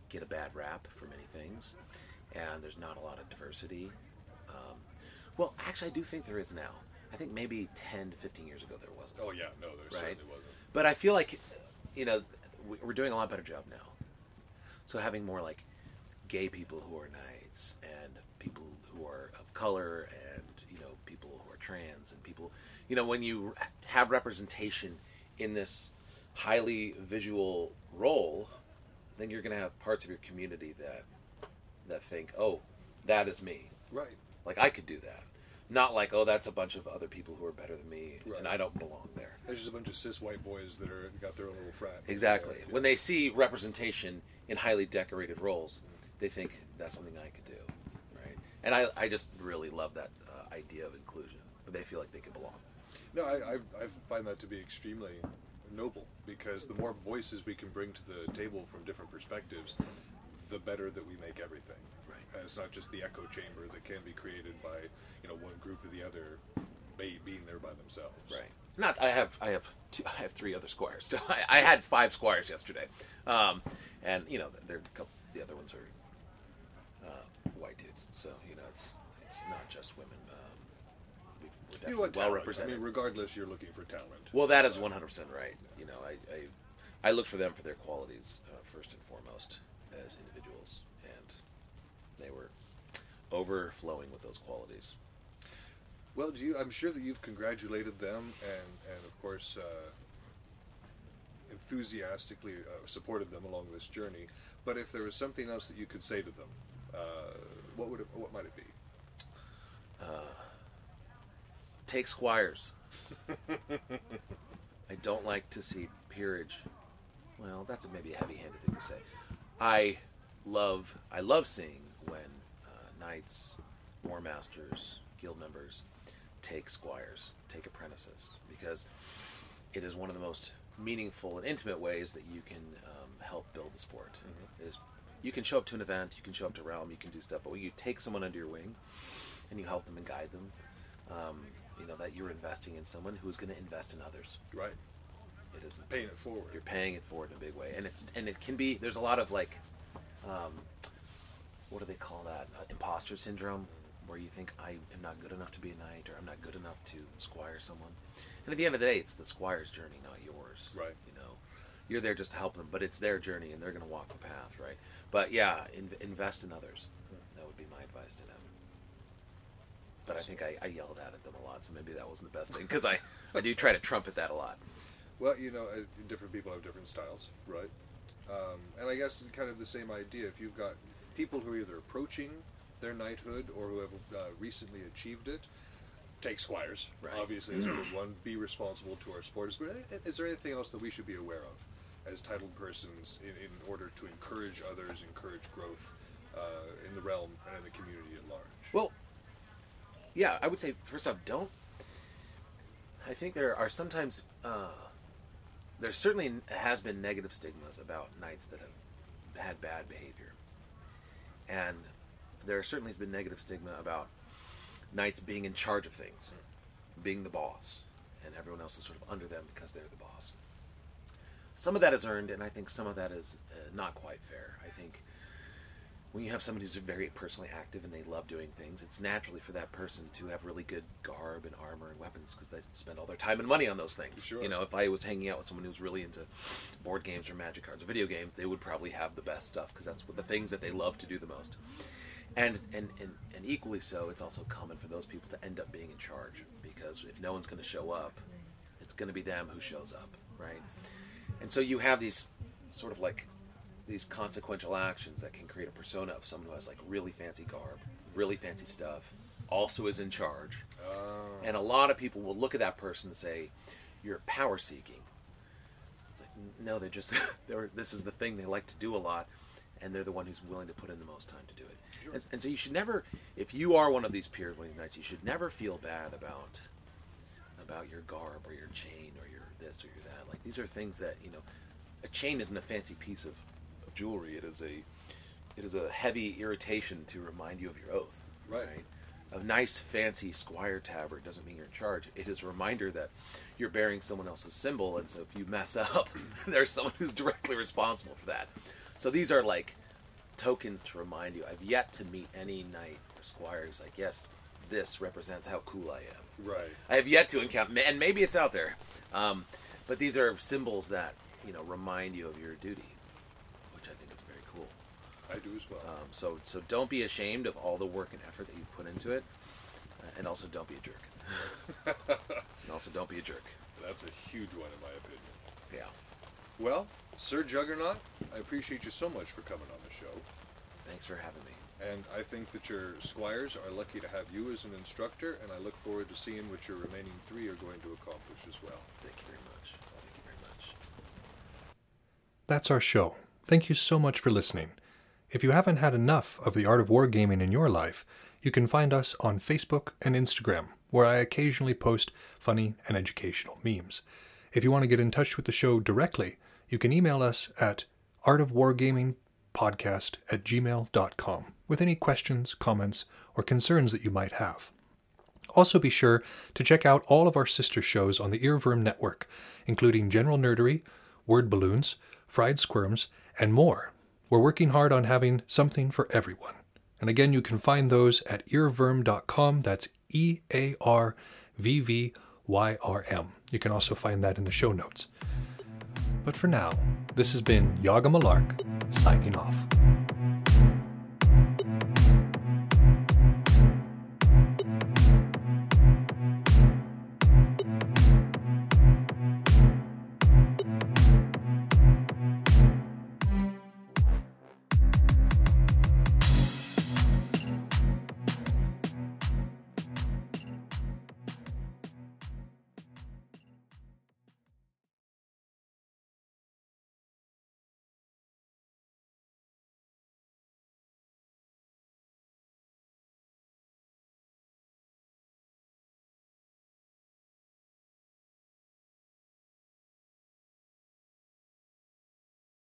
get a bad rap for many things, and there's not a lot of diversity. Um, well, actually, I do think there is now. I think maybe 10 to 15 years ago there wasn't. Oh yeah, no, there Right. certainly wasn't. But I feel like, you know, we- we're doing a lot better job now. So having more like gay people who are knights and people who are of color and, you know, people who are trans and people, you know, when you have representation in this highly visual role, then you're going to have parts of your community that that think, "Oh, that is me." Right. Like I could do that. Not like, "Oh, that's a bunch of other people who are better than me Right. and I don't belong there." There's just a bunch of cis white boys that are got their own little frat. Exactly. When they see representation in highly decorated roles, they think that's something I could do, right? And I, I just really love that uh, idea of inclusion. But they feel like they could belong. No, I, I, I find that to be extremely noble because the more voices we can bring to the table from different perspectives, the better that we make everything. Right. And it's not just the echo chamber that can be created by you know one group or the other being there by themselves. Right. Not. I have. I have. Two, I have three other squires. I, I had five squires yesterday, um, and you know, they're couple, the other ones are uh, white dudes. So you know, it's it's not just women. Definitely well talent. represented. I mean, regardless, you're looking for talent. Well, that is one hundred percent right. You know, I, I I look for them for their qualities uh, first and foremost as individuals, and they were overflowing with those qualities. Well, do you, I'm sure that you've congratulated them and, and of course, uh, enthusiastically uh, supported them along this journey. But if there was something else that you could say to them, uh, what would it, what might it be? Take squires. I don't like to see peerage. Well, that's a, maybe a heavy-handed thing to say. I love I love seeing when uh, knights, war masters, guild members take squires, take apprentices, because it is one of the most meaningful and intimate ways that you can um, help build the sport. Is you can show up to an event, you can show up to realm, you can do stuff, but when you take someone under your wing and you help them and guide them, um, you know that you're investing in someone who's going to invest in others. Right. It is Paying it forward. you're paying it forward in a big way, and it's and it can be. There's a lot of like, um, what do they call that? Uh, imposter syndrome, where you think I am not good enough to be a knight, or I'm not good enough to squire someone. And at the end of the day, it's the squire's journey, not yours. Right. You know, you're there just to help them, but it's their journey, and they're going to walk the path, right? But yeah, in, invest in others. That would be my advice to them. But I think I, I yelled at them a lot, so maybe that wasn't the best thing because I, I do try to trumpet that a lot. Well, you know, uh, different people have different styles, right? Um, and I guess kind of the same idea. If you've got people who are either approaching their knighthood or who have uh, recently achieved it, take squires. Right. Obviously, is number one. Be responsible to our sport. Is, is there anything else that we should be aware of as titled persons in, in order to encourage others, encourage growth uh, in the realm and in the community at large? Well, yeah, I would say first off, don't. I think there are sometimes uh, there certainly has been negative stigmas about knights that have had bad behavior, and there certainly has been negative stigma about knights being in charge of things, being the boss, and everyone else is sort of under them because they're the boss. Some of that is earned, and I think some of that is uh, not quite fair. I think when you have somebody who's very personally active and they love doing things, it's naturally for that person to have really good garb and armor and weapons because they spend all their time and money on those things. Sure. You know, if I was hanging out with someone who's really into board games or magic cards or video games, they would probably have the best stuff because that's what the things that they love to do the most. And, and, and, and equally so, it's also common for those people to end up being in charge because if no one's going to show up, it's going to be them who shows up, right? And so you have these sort of like these consequential actions that can create a persona of someone who has like really fancy garb, really fancy stuff, also is in charge. Oh. And a lot of people will look at that person and say, "You're power seeking." It's like no, they're just they're this is the thing they like to do a lot, and they're the one who's willing to put in the most time to do it. And, and so you should never, if you are one of these peers, these knights, you should never feel bad about about your garb or your chain or your this or your that. Like these are things that you know. A chain isn't a fancy piece of jewelry. It is a it is a heavy irritation to remind you of your oath. Right. A nice fancy squire tabard doesn't mean you're in charge. It is a reminder that you're bearing someone else's symbol, and so if you mess up, there's someone who's directly responsible for that. So these are like tokens to remind you. I've yet to meet any knight or squire who's like, yes, this represents how cool I am. Right. I have yet to encounter, and maybe it's out there, um, but these are symbols that you know remind you of your duty, which I think is very cool. I do as well. Um, so so don't be ashamed of all the work and effort that you put into it, uh, and also don't be a jerk. and also don't be a jerk. That's a huge one in my opinion. Yeah. Well, Sir Juggernaut, I appreciate you so much for coming on the show. Thanks for having me. And I think that your squires are lucky to have you as an instructor, and I look forward to seeing what your remaining three are going to accomplish as well. Thank you very much. Thank you very much. That's our show. Thank you so much for listening. If you haven't had enough of the art of wargaming in your life, you can find us on Facebook and Instagram, where I occasionally post funny and educational memes. If you want to get in touch with the show directly, you can email us at artofwargamingpodcast at gmail.com with any questions, comments, or concerns that you might have. Also, be sure to check out all of our sister shows on the Earworm Network, including General Nerdery, Word Balloons, Fried Squirms, and more. We're working hard on having something for everyone. And again, you can find those at earworm.com. That's E A R V V Y R M. You can also find that in the show notes. But for now, this has been Yaga Malark signing off.